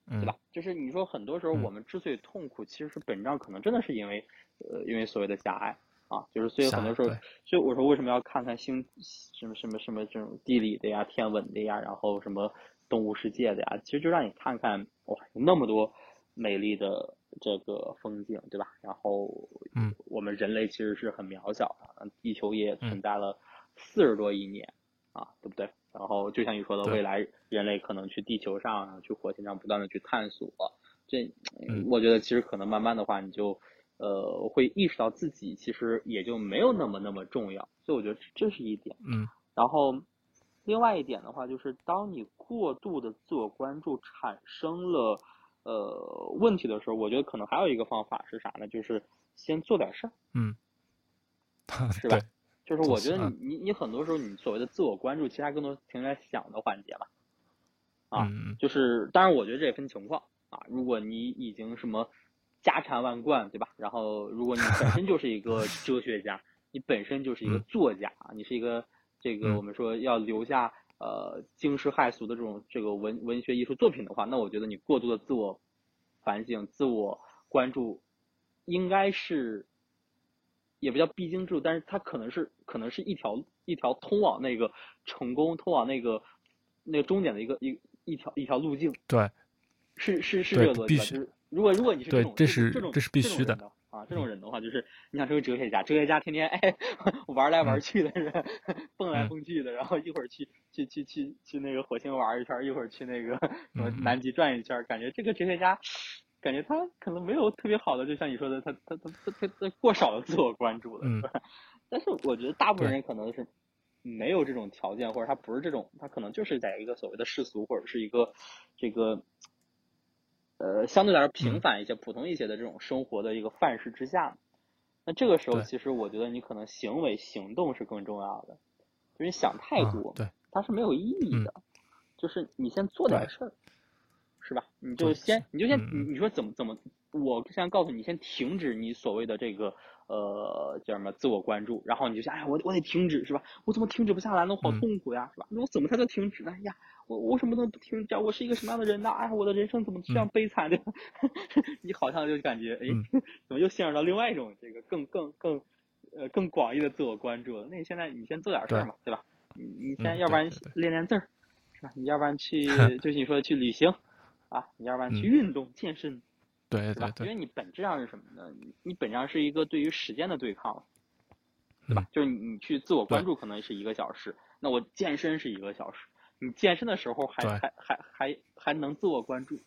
对吧？就是你说很多时候我们之所以痛苦，其实是本质上可能真的是因为，呃，因为所谓的狭隘啊，就是所以很多时候，所以我说为什么要看看星什么什么什么这种地理的呀、天文的呀，然后什么动物世界的呀，其实就让你看看哇，有那么多美丽的这个风景，对吧？然后，嗯，我们人类其实是很渺小的，地球也存在了四十多亿年。啊，对不对？然后就像你说的，未来人类可能去地球上、去火星上不断的去探索，这我觉得其实可能慢慢的话，你就呃会意识到自己其实也就没有那么那么重要。所以我觉得这是一点。嗯。然后另外一点的话，就是当你过度的自我关注产生了呃问题的时候，我觉得可能还有一个方法是啥呢？就是先做点事儿。嗯。*laughs* 是吧？就是我觉得你你你很多时候你所谓的自我关注，其实还更多停留在想的环节吧，啊，就是当然我觉得这也分情况啊。如果你已经什么家产万贯，对吧？然后如果你本身就是一个 *laughs* 哲学家，你本身就是一个作家，你是一个这个我们说要留下呃惊世骇俗的这种这个文文学艺术作品的话，那我觉得你过度的自我反省、自我关注，应该是。也不叫必经之路，但是它可能是可能是一条一条通往那个成功、通往那个那个终点的一个一一条一条路径。对，是是是这个逻辑。就是如果如果你是这种这是这种这是必须的啊，这种人的话，就是你想成为哲学家，哲学家天天哎玩来玩去的人，*laughs* 蹦来蹦去的，然后一会儿去去去去去那个火星玩一圈，一会儿去那个什么南极转一圈，感觉这个哲学家。感觉他可能没有特别好的，就像你说的，他他他他他过少的自我关注了，嗯。但是我觉得大部分人可能是没有这种条件，或者他不是这种，他可能就是在一个所谓的世俗或者是一个这个呃相对来说平凡一些、普通一些的这种生活的一个范式之下。那这个时候，其实我觉得你可能行为行动是更重要的，就是你想太多，对，它是没有意义的。就是你先做点事儿。是吧？你就先，你就先，你你说怎么怎么？我先告诉你，先停止你所谓的这个呃叫什么自我关注，然后你就想，哎，我我得停止，是吧？我怎么停止不下来呢？我好痛苦呀，是吧？那我怎么才能停止呢？哎呀，我我什么都不听，讲，我是一个什么样的人呢？哎，我的人生怎么这样悲惨的？*laughs* 你好像就感觉，哎，*laughs* 怎么又陷入到另外一种这个更更更呃更广义的自我关注了？那你现在你先做点事儿嘛，对吧？你你先要不然练练字儿，是吧？你要不然去 *laughs* 就是你说的去旅行。啊，你要不然去运动健身，对对对，因为你本质上是什么呢？你你本质上是一个对于时间的对抗，对吧？就是你你去自我关注可能是一个小时，那我健身是一个小时。你健身的时候还还还还还能自我关注，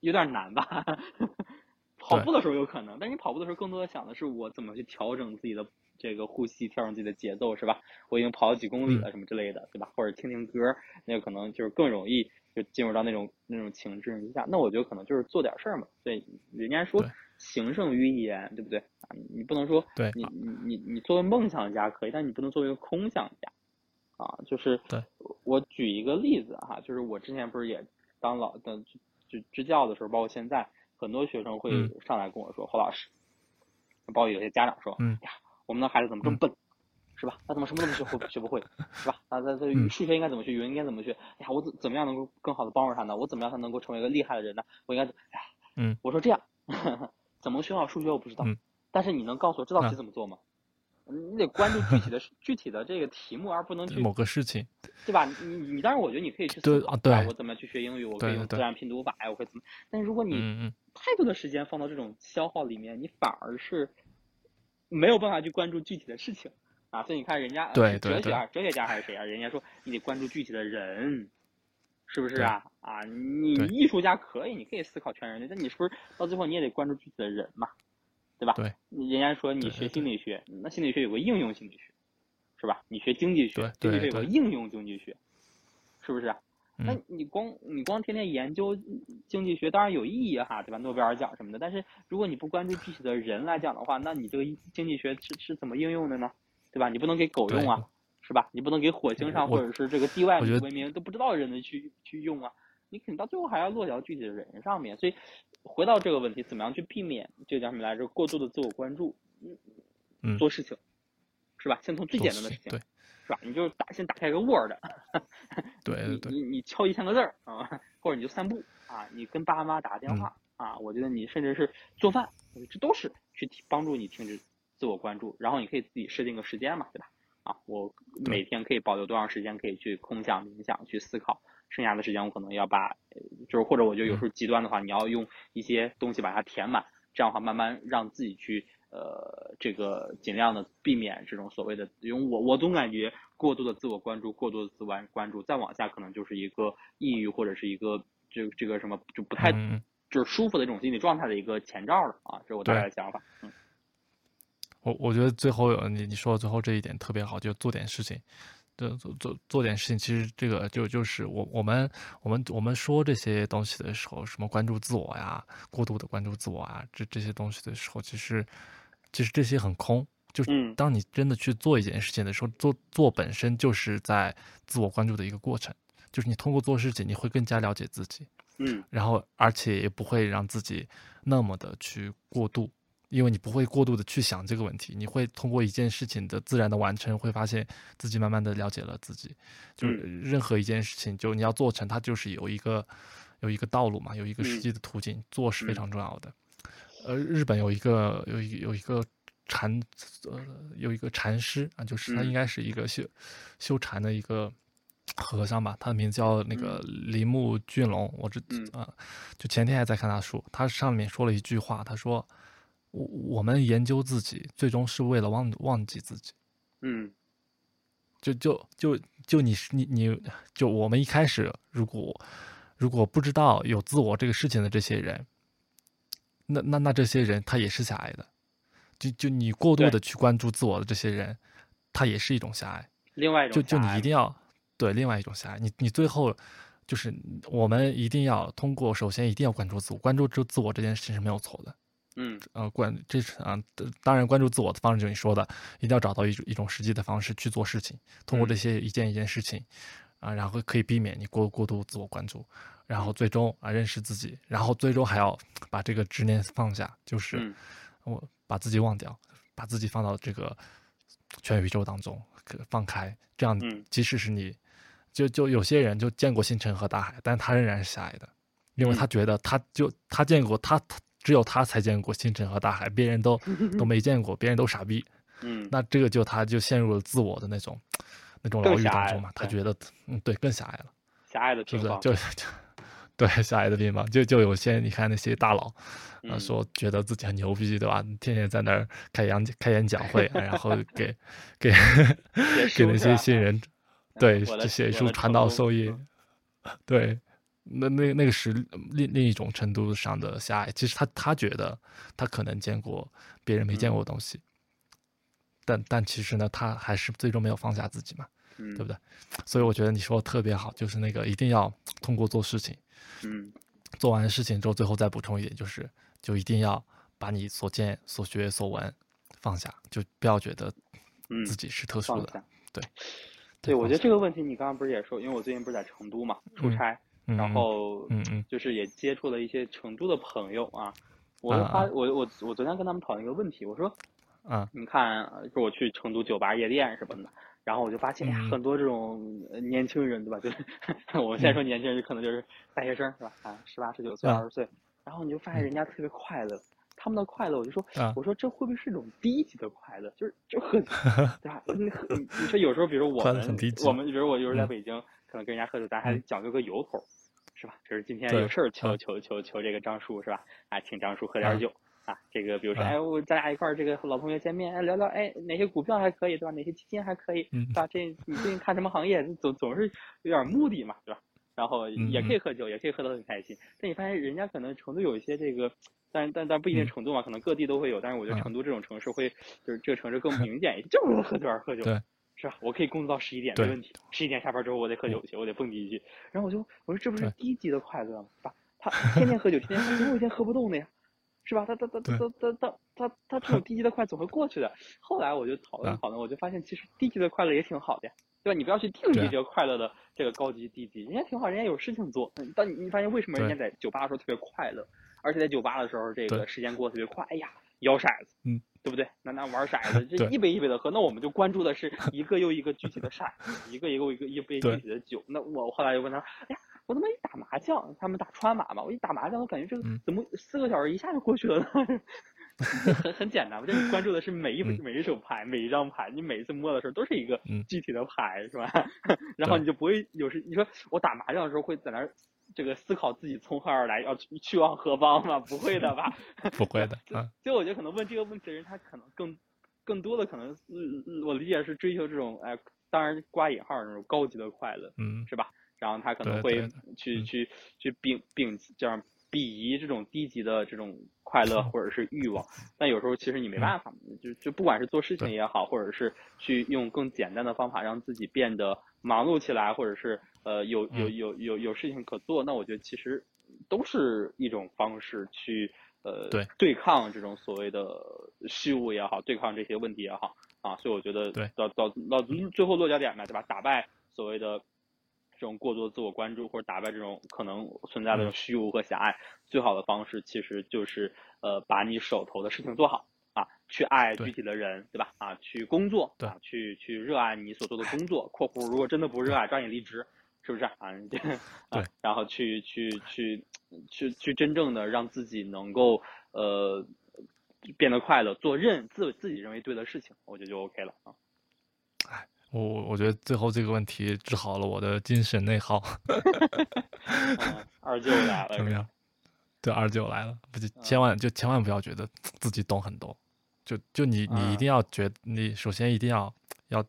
有点难吧？*laughs* 跑步的时候有可能，但是你跑步的时候更多的想的是我怎么去调整自己的这个呼吸，调整自己的节奏，是吧？我已经跑了几公里了，什么之类的，对吧？或者听听歌，那个可能就是更容易。就进入到那种那种情志之下，那我觉得可能就是做点事儿嘛。对，人家说行胜于言，对不对啊？你不能说，对，你你你你作为梦想家可以，但你不能作为一个空想家啊。就是，我举一个例子哈，就是我之前不是也当老的就支教的时候，包括现在，很多学生会上来跟我说，侯老师，包括有些家长说，嗯呀，我们的孩子怎么这么笨？是吧？他怎么什么都不学会学不会，是吧？他，他他数学应该怎么学？语文应该怎么学？哎呀，我怎怎么样能够更好的帮助他呢？我怎么样才能够成为一个厉害的人呢？我应该，哎呀，嗯，我说这样，*laughs* 怎么学好数学我不知道，但是你能告诉我这道题怎么做吗？你得关注具体的具体的这个题目，而不能去某个事情，对吧？你你当然，我觉得你可以去思考，对，我怎么去学英语？我可以用自然拼读法呀，我可以怎么？但是如果你嗯太多的时间放到这种消耗里面，你反而是没有办法去关注具体的事情。啊，所以你看人家对哲学家，哲学家还是谁啊？人家说你得关注具体的人，是不是啊？啊，你艺术家可以，你可以思考全人类，但你是不是到最后你也得关注具体的人嘛？对吧？对。人家说你学心理学，那心理学有个应用心理学，是吧？你学经济学，经济学有个应用经济学，是不是？那你光你光天天研究经济学，当然有意义哈，对吧？诺贝尔奖什么的，但是如果你不关注具体的人来讲的话，那你这个经济学是是怎么应用的呢？对吧？你不能给狗用啊，是吧？你不能给火星上或者是这个地外文明都不知道人的去去用啊，你肯定到最后还要落脚具体的人上面。所以回到这个问题，怎么样去避免这叫什么来着？过度的自我关注，嗯，做事情，是吧？先从最简单的事情，对，是吧？你就打先打开个 Word，对 *laughs* 对对，你你敲一千个字儿啊，或者你就散步啊，你跟爸妈打个电话啊，我觉得你甚至是做饭，这都是去帮助你停止。自我关注，然后你可以自己设定个时间嘛，对吧？啊，我每天可以保留多长时间可以去空想、冥想、去思考，剩下的时间我可能要把，就是或者我觉得有时候极端的话，你要用一些东西把它填满，这样的话慢慢让自己去呃这个尽量的避免这种所谓的，因为我我总感觉过度的自我关注、过度的自我关注，再往下可能就是一个抑郁或者是一个这这个什么就不太就是舒服的这种心理状态的一个前兆了啊，这是我大概的想法，嗯。我我觉得最后你你说的最后这一点特别好，就做点事情，做做做做点事情。其实这个就就是我我们我们我们说这些东西的时候，什么关注自我呀，过度的关注自我啊，这这些东西的时候，其实其实这些很空。就是当你真的去做一件事情的时候，做做本身就是在自我关注的一个过程。就是你通过做事情，你会更加了解自己，嗯，然后而且也不会让自己那么的去过度。因为你不会过度的去想这个问题，你会通过一件事情的自然的完成，会发现自己慢慢的了解了自己。就是任何一件事情，就你要做成，它就是有一个有一个道路嘛，有一个实际的途径，做是非常重要的。呃，日本有一个有一有一个禅呃有一个禅师啊，就是他应该是一个修修禅的一个和尚吧，他的名字叫那个铃木俊龙。我这啊，就前天还在看他书，他上面说了一句话，他说。我我们研究自己，最终是为了忘忘记自己。嗯，就就就就你你你就我们一开始如果如果不知道有自我这个事情的这些人，那那那这些人他也是狭隘的。就就你过度的去关注自我的这些人，他也是一种狭隘。另外一种就就你一定要对另外一种狭隘。你你最后就是我们一定要通过，首先一定要关注自我，关注这自我这件事情是没有错的。嗯，呃，关这是啊，当然关注自我的方式就是你说的，一定要找到一种一种实际的方式去做事情，通过这些一件一件事情，啊，然后可以避免你过过度自我关注，然后最终啊认识自己，然后最终还要把这个执念放下，就是我把自己忘掉，把自己放到这个全宇宙当中，放开，这样即使是你，就就有些人就见过星辰和大海，但他仍然是狭隘的，因为他觉得他就他见过他他。只有他才见过星辰和大海，别人都 *laughs* 都没见过，别人都傻逼。嗯，那这个就他就陷入了自我的那种那种牢狱当中嘛。他觉得，嗯，对，更狭隘了。狭隘的是不是？就就对狭隘的地方，就就有些你看那些大佬，啊，说觉得自己很牛逼，对吧？天天在那儿开演开演讲会，然后给 *laughs* 给给那些新人对写书传道授业，对。那那那个是另另一种程度上的狭隘。其实他他觉得他可能见过别人没见过的东西，但但其实呢，他还是最终没有放下自己嘛，对不对？所以我觉得你说的特别好，就是那个一定要通过做事情，嗯，做完事情之后，最后再补充一点，就是就一定要把你所见所学所闻放下，就不要觉得自己是特殊的，对，对，我觉得这个问题你刚刚不是也说，因为我最近不是在成都嘛出差。然后，嗯嗯，就是也接触了一些成都的朋友啊，我就发我我我昨天跟他们讨论一个问题，我说，啊，你看，就我去成都酒吧夜店什么的，然后我就发现呀，很多这种年轻人对吧？*laughs* 就是我们现在说年轻人，可能就是大学生是吧？啊，十八十九岁二十岁，然后你就发现人家特别快乐，他们的快乐，我就说，我说这会不会是一种低级的快乐？就是就很 *laughs* 对吧？你你说有时候，比如我们我们比如我有时候在北京。可能跟人家喝酒，咱还讲究个由头，是吧？就是今天有事儿求求求求这个张叔，是吧？啊，请张叔喝点酒啊。这个比如说，哎，我咱俩一块儿这个老同学见面，哎，聊聊，哎，哪些股票还可以，对吧？哪些基金还可以，对吧？这你最近看什么行业？总总是有点目的嘛，对吧？然后也可以喝酒，也可以喝得很开心。但你发现人家可能成都有一些这个，但但但不一定成都嘛，可能各地都会有。但是我觉得成都这种城市会，就是这个城市更 *laughs* 明显一些，就是喝酒而喝酒。对。是吧？我可以工作到十一点没问题，十一点下班之后我得喝酒去，我得蹦迪去。然后我就我说这不是低级的快乐吗？是吧？他天天喝酒，天天喝，总有一天喝不动的呀，是吧？他他他他他他他他他这种低级的快总会过去的。后来我就讨论讨论，我就发现其实低级的快乐也挺好的呀，对吧？你不要去定义这个快乐的这个高级低级，人家挺好，人家有事情做。当你你发现为什么人家在酒吧的时候特别快乐，而且在酒吧的时候这个时间过得特别快？哎呀，摇骰子，嗯。对不对？那那玩骰子，这一杯一杯的喝，那我们就关注的是一个又一个具体的骰子，一个一个一个一杯具体的酒。那我后来又问他，哎呀，我怎么一打麻将，他们打川麻嘛，我一打麻将，我感觉这个怎么四个小时一下就过去了呢？*laughs* 很很简单嘛，就是关注的是每一每一手牌，每一张牌，你每一次摸的时候都是一个具体的牌，是吧？*laughs* 然后你就不会有时你说我打麻将的时候会在那。这个思考自己从何而来，要去去往何方吗？不会的吧？*laughs* 不会的。嗯，就我觉得可能问这个问题的人，他可能更更多的可能，我理解是追求这种哎，当然挂引号那种高级的快乐，嗯，是吧？然后他可能会去去去摒摒这样鄙夷这种低级的这种快乐或者是欲望。*laughs* 但有时候其实你没办法，就就不管是做事情也好，或者是去用更简单的方法让自己变得忙碌起来，或者是。呃，有有有有有事情可做，那我觉得其实都是一种方式去呃对对抗这种所谓的虚无也好，对抗这些问题也好啊，所以我觉得对到到到最后落脚点嘛，对吧？打败所谓的这种过多自我关注，或者打败这种可能存在的虚无和狭隘，最好的方式其实就是呃把你手头的事情做好。啊，去爱具体的人，对吧？啊，去工作，对，去去热爱你所做的工作。括弧如果真的不热爱，抓紧离职。是不是啊？*laughs* 对，然后去去去去去真正的让自己能够呃变得快乐，做认自自己认为对的事情，我觉得就 OK 了啊。哎，我我觉得最后这个问题治好了我的精神内耗。二舅 *laughs* 来了，怎么样？对，二舅来了，不就千万就千万不要觉得自己懂很多，就就你你一定要觉，你首先一定要要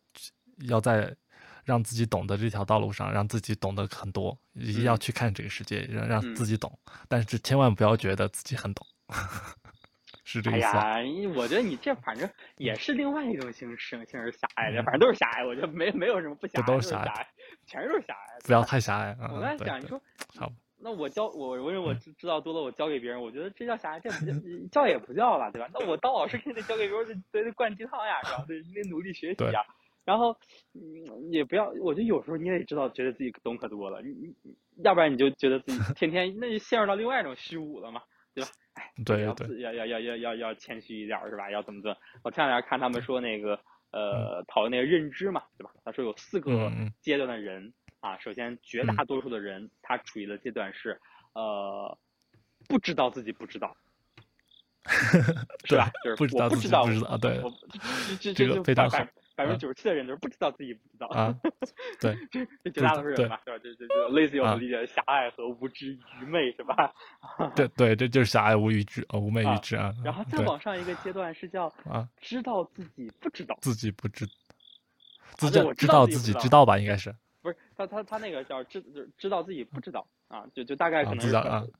要在。让自己懂得这条道路上，让自己懂得很多，一定要去看这个世界，让让自己懂。但是千万不要觉得自己很懂，*laughs* 是这个意思。哎呀，我觉得你这反正也是另外一种形式，形式狭隘的，反正都是狭隘。我觉得没没有什么不狭隘，都是狭隘，全都是狭隘。不要太狭隘。我刚才讲，你说，那我教我，我认为我知知道多了，我教给别人，我觉得这叫狭隘，这不 *laughs* 叫教也不叫了，对吧？那我当老师肯定得教给别人，得得灌鸡汤呀，是吧？*laughs* 得得努力学习呀。然后，嗯，也不要，我觉得有时候你也知道，觉得自己懂可多了，你你，要不然你就觉得自己 *laughs* 天天，那就陷入到另外一种虚无了嘛，对吧？哎，对，要要要要要要要谦虚一点是吧？要怎么怎么？我前两天看他们说那个，呃，讨论那个认知嘛，对吧？他说有四个阶段的人啊，首先绝大多数的人他处于的阶段是，呃，不知道自己不知道，*laughs* 是吧？就是我不知道，不知道，对，这这个非常好。百分之九十七的人就是不知道自己不知道啊，*laughs* 对，这这绝大多数人吧，对吧？这这这类似于我们理解的狭隘和无知、愚昧，是吧？*laughs* 对对，这就是狭隘、无愚智、呃，无昧、愚知啊。然后再往上一个阶段是叫啊，知道自己不知道，自己不知，自己我知道自己知道吧？应该是不是他他他那个叫知就知道自己不知道啊，就就大概可能是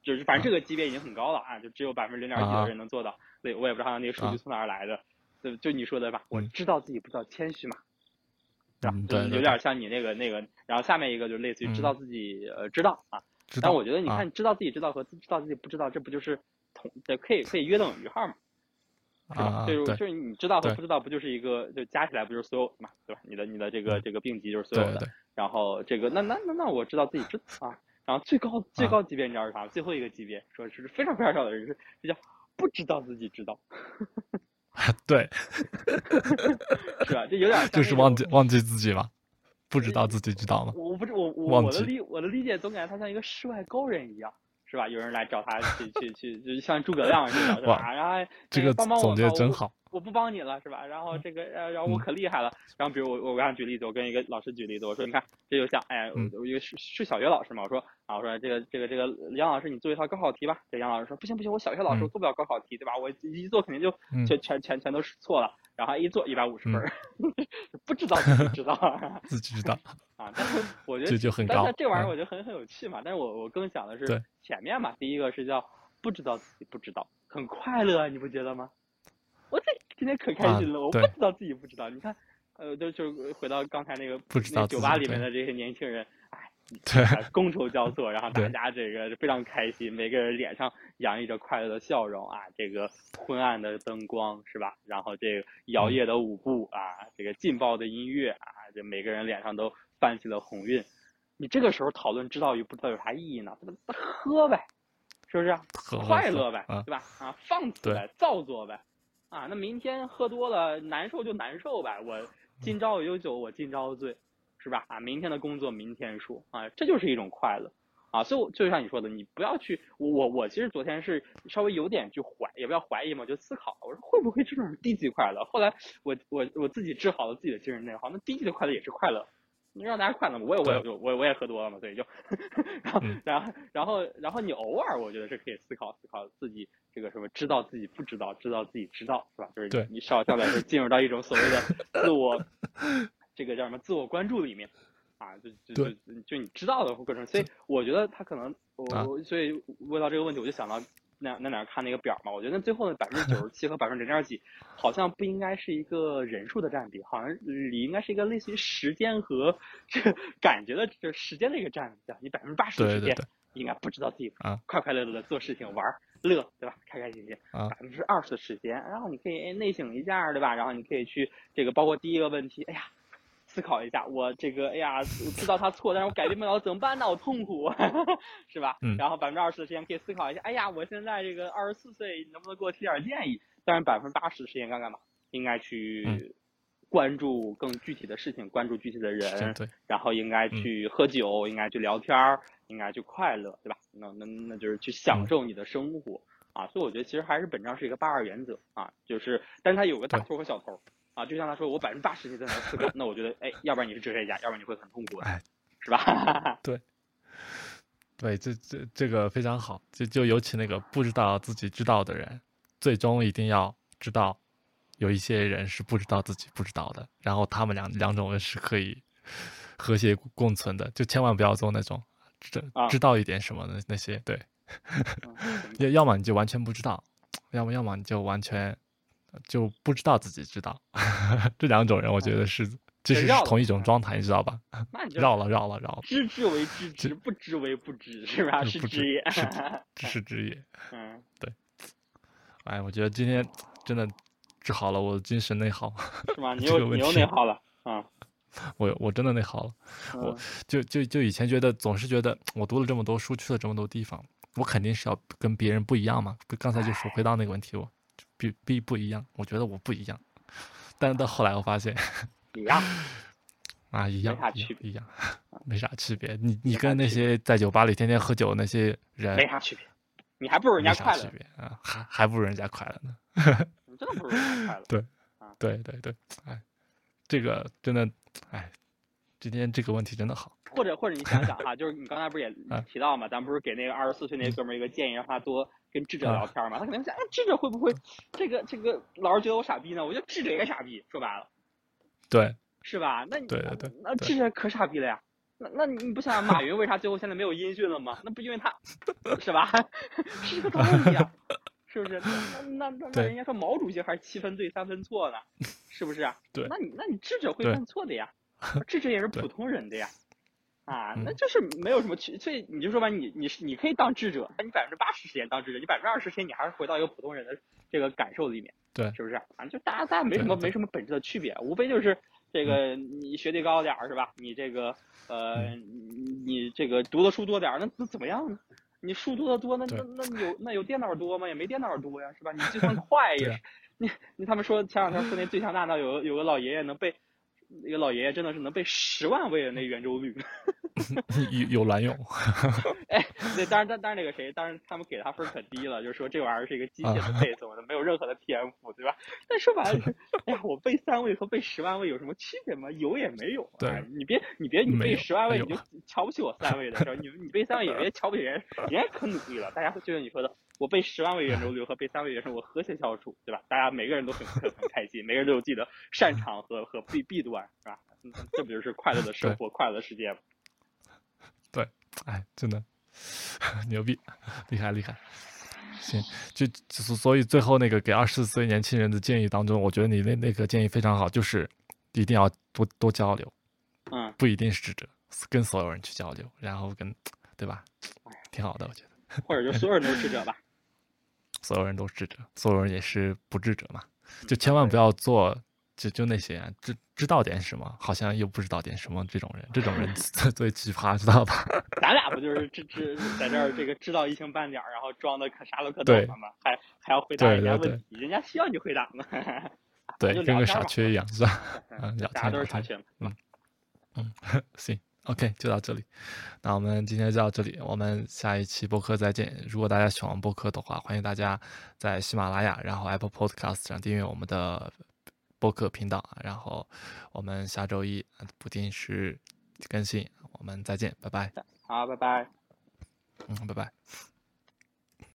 就是反正这个级别已经很高了啊，就只有百分之零点一的人能做到。对，我也不知道那个数据从哪儿来的，就就你说的吧？我知道自己不知道，谦虚嘛。对，有点像你那个那个，然后下面一个就类似于知道自己呃知道啊，但我觉得你看知道自己知道和知道自己不知道，这不就是同可以可以约等于号嘛，是吧？就是就是你知道和不知道不就是一个就加起来不就是所有的嘛，对吧？你的你的这个这个病级就是所有的，然后这个那那那那我知道自己知啊，然后最高最高级别你知道是啥？最后一个级别说是非常非常少的人是这叫不知道自己知道。*laughs* 对，*laughs* 是吧？就有点就是忘记忘记自己了，不知道自己知道吗？我不知我我我的理我的理解总感觉他像一个世外高人一样，是吧？有人来找他去去去，就像诸葛亮似的，是吧？然后这个帮帮我，总结真好。我不帮你了，是吧？然后这个，然后我可厉害了。然后比如我，我给他举例子，我跟一个老师举例子，我说，你看，这就像，哎，我一个是是小学老师嘛，我说，啊，我说这个这个这个杨老师，你做一套高考题吧。这杨老师说，不行不行，我小学老师我做不了高考题，对吧？我一做肯定就全全全全都是错了。然后一做一百五十分，*laughs* 不知道自己知道，*laughs* 自己知道啊。但是 *laughs* 我觉得这就很高，这玩意儿我觉得很很有趣嘛。但是我我更想的是前面嘛，第一个是叫不知道自己不知道，很快乐，你不觉得吗？我这今天可开心了，我不知道自己不知道。你看，呃，就就回到刚才那个不知道酒吧里面的这些年轻人，哎，对，觥筹交错，然后大家这个非常开心，每个人脸上洋溢着快乐的笑容啊，这个昏暗的灯光是吧？然后这个摇曳的舞步啊，这个劲爆的音乐啊，这每个人脸上都泛起了红晕。你这个时候讨论知道与不知道有啥意义呢？那喝呗，是不是？快乐呗，对吧？啊，放肆呗，造作呗。啊，那明天喝多了难受就难受呗，我今朝有酒我今朝醉，是吧？啊，明天的工作明天说，啊，这就是一种快乐，啊，所以就像你说的，你不要去，我我其实昨天是稍微有点去怀，也不要怀疑嘛，就思考，我说会不会这种低级快乐？后来我我我自己治好了自己的精神内耗，那低级的快乐也是快乐。你让大家快乐嘛？我也我也就我我也喝多了嘛，所以就，然后然后然后然后你偶尔我觉得是可以思考思考自己这个什么知道自己不知道，知道自己知道是吧？就是你少相对来说进入到一种所谓的自我这个叫什么自我关注里面啊，就就就就你知道的过程，所以我觉得他可能我所以问到这个问题，我就想到。那那哪看那个表嘛？我觉得最后的百分之九十七和百分之零点几，好像不应该是一个人数的占比，好像你应该是一个类似于时间和这感觉的这时间的一个占比。你百分之八十的时间应该不知道自己快快乐乐的做事情玩乐，对吧？开开心心。百分之二十的时间，然后你可以内省一下，对吧？然后你可以去这个包括第一个问题，哎呀。思考一下，我这个，哎呀，知道他错，但是我改变不了，怎么办呢？我痛苦，*laughs* 是吧？嗯。然后百分之二十的时间可以思考一下，哎呀，我现在这个二十四岁，能不能给我提点建议？但是百分之八十的时间该干嘛？应该去关注更具体的事情，关注具体的人，对。然后应该去喝酒，应该去聊天儿，应该去快乐，对吧？那那那就是去享受你的生活啊！所以我觉得其实还是本质上是一个八二原则啊，就是，但是它有个大头和小头。啊，就像他说，我百分之八十你在那思考，*laughs* 那我觉得，哎，要不然你是哲学家，要不然你会很痛苦的，是吧？*laughs* 对，对，这这这个非常好，就就尤其那个不知道自己知道的人，最终一定要知道，有一些人是不知道自己不知道的，然后他们两两种人是可以和谐共存的，就千万不要做那种知知道一点什么的那些，对，*laughs* 要要么你就完全不知道，要么要么你就完全。就不知道自己知道，*laughs* 这两种人，我觉得是这是同一种状态，你知道吧？绕了绕了绕了，知之为知之，不知为不知，是吧？是知也，知 *laughs* 是知也。嗯，对。哎，我觉得今天真的治好了我的精神内耗，是吗？*laughs* 你又你又内耗了啊？我我真的内耗了，我就就就以前觉得总是觉得我读了这么多书，去了这么多地方，我肯定是要跟别人不一样嘛。刚才就说回到那个问题，我。比比不一样，我觉得我不一样，但是到后来我发现一样啊，一样，没啥区别，一样，没啥区别。你你跟那些在酒吧里天天喝酒那些人没啥区别，你还不如人家快乐啊，还还不如人家快乐呢。*laughs* 真的不如人家快乐。*laughs* 对，对对对，哎，这个真的，哎，今天这个问题真的好。或者或者你想想哈，*laughs* 就是你刚才不是也提到嘛，咱不是给那个二十四岁那哥们儿一个建议，让他多跟智者聊天嘛？他肯定想，哎，智者会不会这个这个老是觉得我傻逼呢？我觉得智者也傻逼，说白了，对，是吧？那对对对，那智者可傻逼了呀。那那你不想马云为啥最后现在没有音讯了吗？那不因为他，*laughs* 是吧？是一个大问题啊，*laughs* 是不是？那那那那人家说毛主席还是七分对三分错呢，是不是啊？对，那你那你智者会犯错的呀，智者也是普通人的呀。啊，那就是没有什么区，所以你就说吧，你你是你可以当智者，但你百分之八十时间当智者，你百分之二十时间你还是回到一个普通人的这个感受里面，对，是不是？反啊，就大家大家没什么没什么本质的区别，无非就是这个你学历高点儿是吧？你这个呃，你这个读的书多点儿，那那怎么样呢？你书读的多，那那那有那有电脑多吗？也没电脑多呀，是吧？你计算快也是，*laughs* 你你他们说前两天说那最强大脑有有个老爷爷能背。那个老爷爷真的是能背十万位的那圆周率，*laughs* 有有卵用。*laughs* 哎，对，当然，当当然那个谁，当然他们给他分可低了，就是说这玩意儿是一个机械的背诵的，没有任何的天赋，对吧？但说白了是，*laughs* 哎呀，我背三位和背十万位有什么区别吗？有也没有。对，你别你别你背十万位你就瞧不起我三位的，是吧？你你背三位也别瞧不起人，人家可努力了。大家就像你说的。我背十万位圆周率和背三位圆周率，我和谐相处，对吧？大家每个人都很很很开心，每个人都有自己的擅长和和弊弊端，是吧？这不就是快乐的生活、快乐的世界吗？对，哎，真的 *laughs* 牛逼，厉害厉害。行，就所所以最后那个给二十四岁年轻人的建议当中，我觉得你那那个建议非常好，就是一定要多多交流，嗯，不一定是智者，跟所有人去交流，然后跟，对吧？挺好的，我觉得。或者就所有人都是智者吧。*laughs* 所有人都是智者，所有人也是不智者嘛。就千万不要做，就就那些知知道点什么，好像又不知道点什么这种人，这种人 *laughs* 最最奇葩，知道吧？*laughs* 咱俩不就是知知在这儿这个知道一星半点儿，然后装的可啥都可懂了吗？还还要回答人家问题，人家需要你回答吗？*laughs* 对，跟个傻缺一样，是吧？嗯，聊天都是傻缺嗯嗯，行。OK，就到这里。那我们今天就到这里，我们下一期播客再见。如果大家喜欢播客的话，欢迎大家在喜马拉雅、然后 Apple Podcast 上订阅我们的播客频道。然后我们下周一不定时更新，我们再见，拜拜。好，拜拜。嗯，拜拜。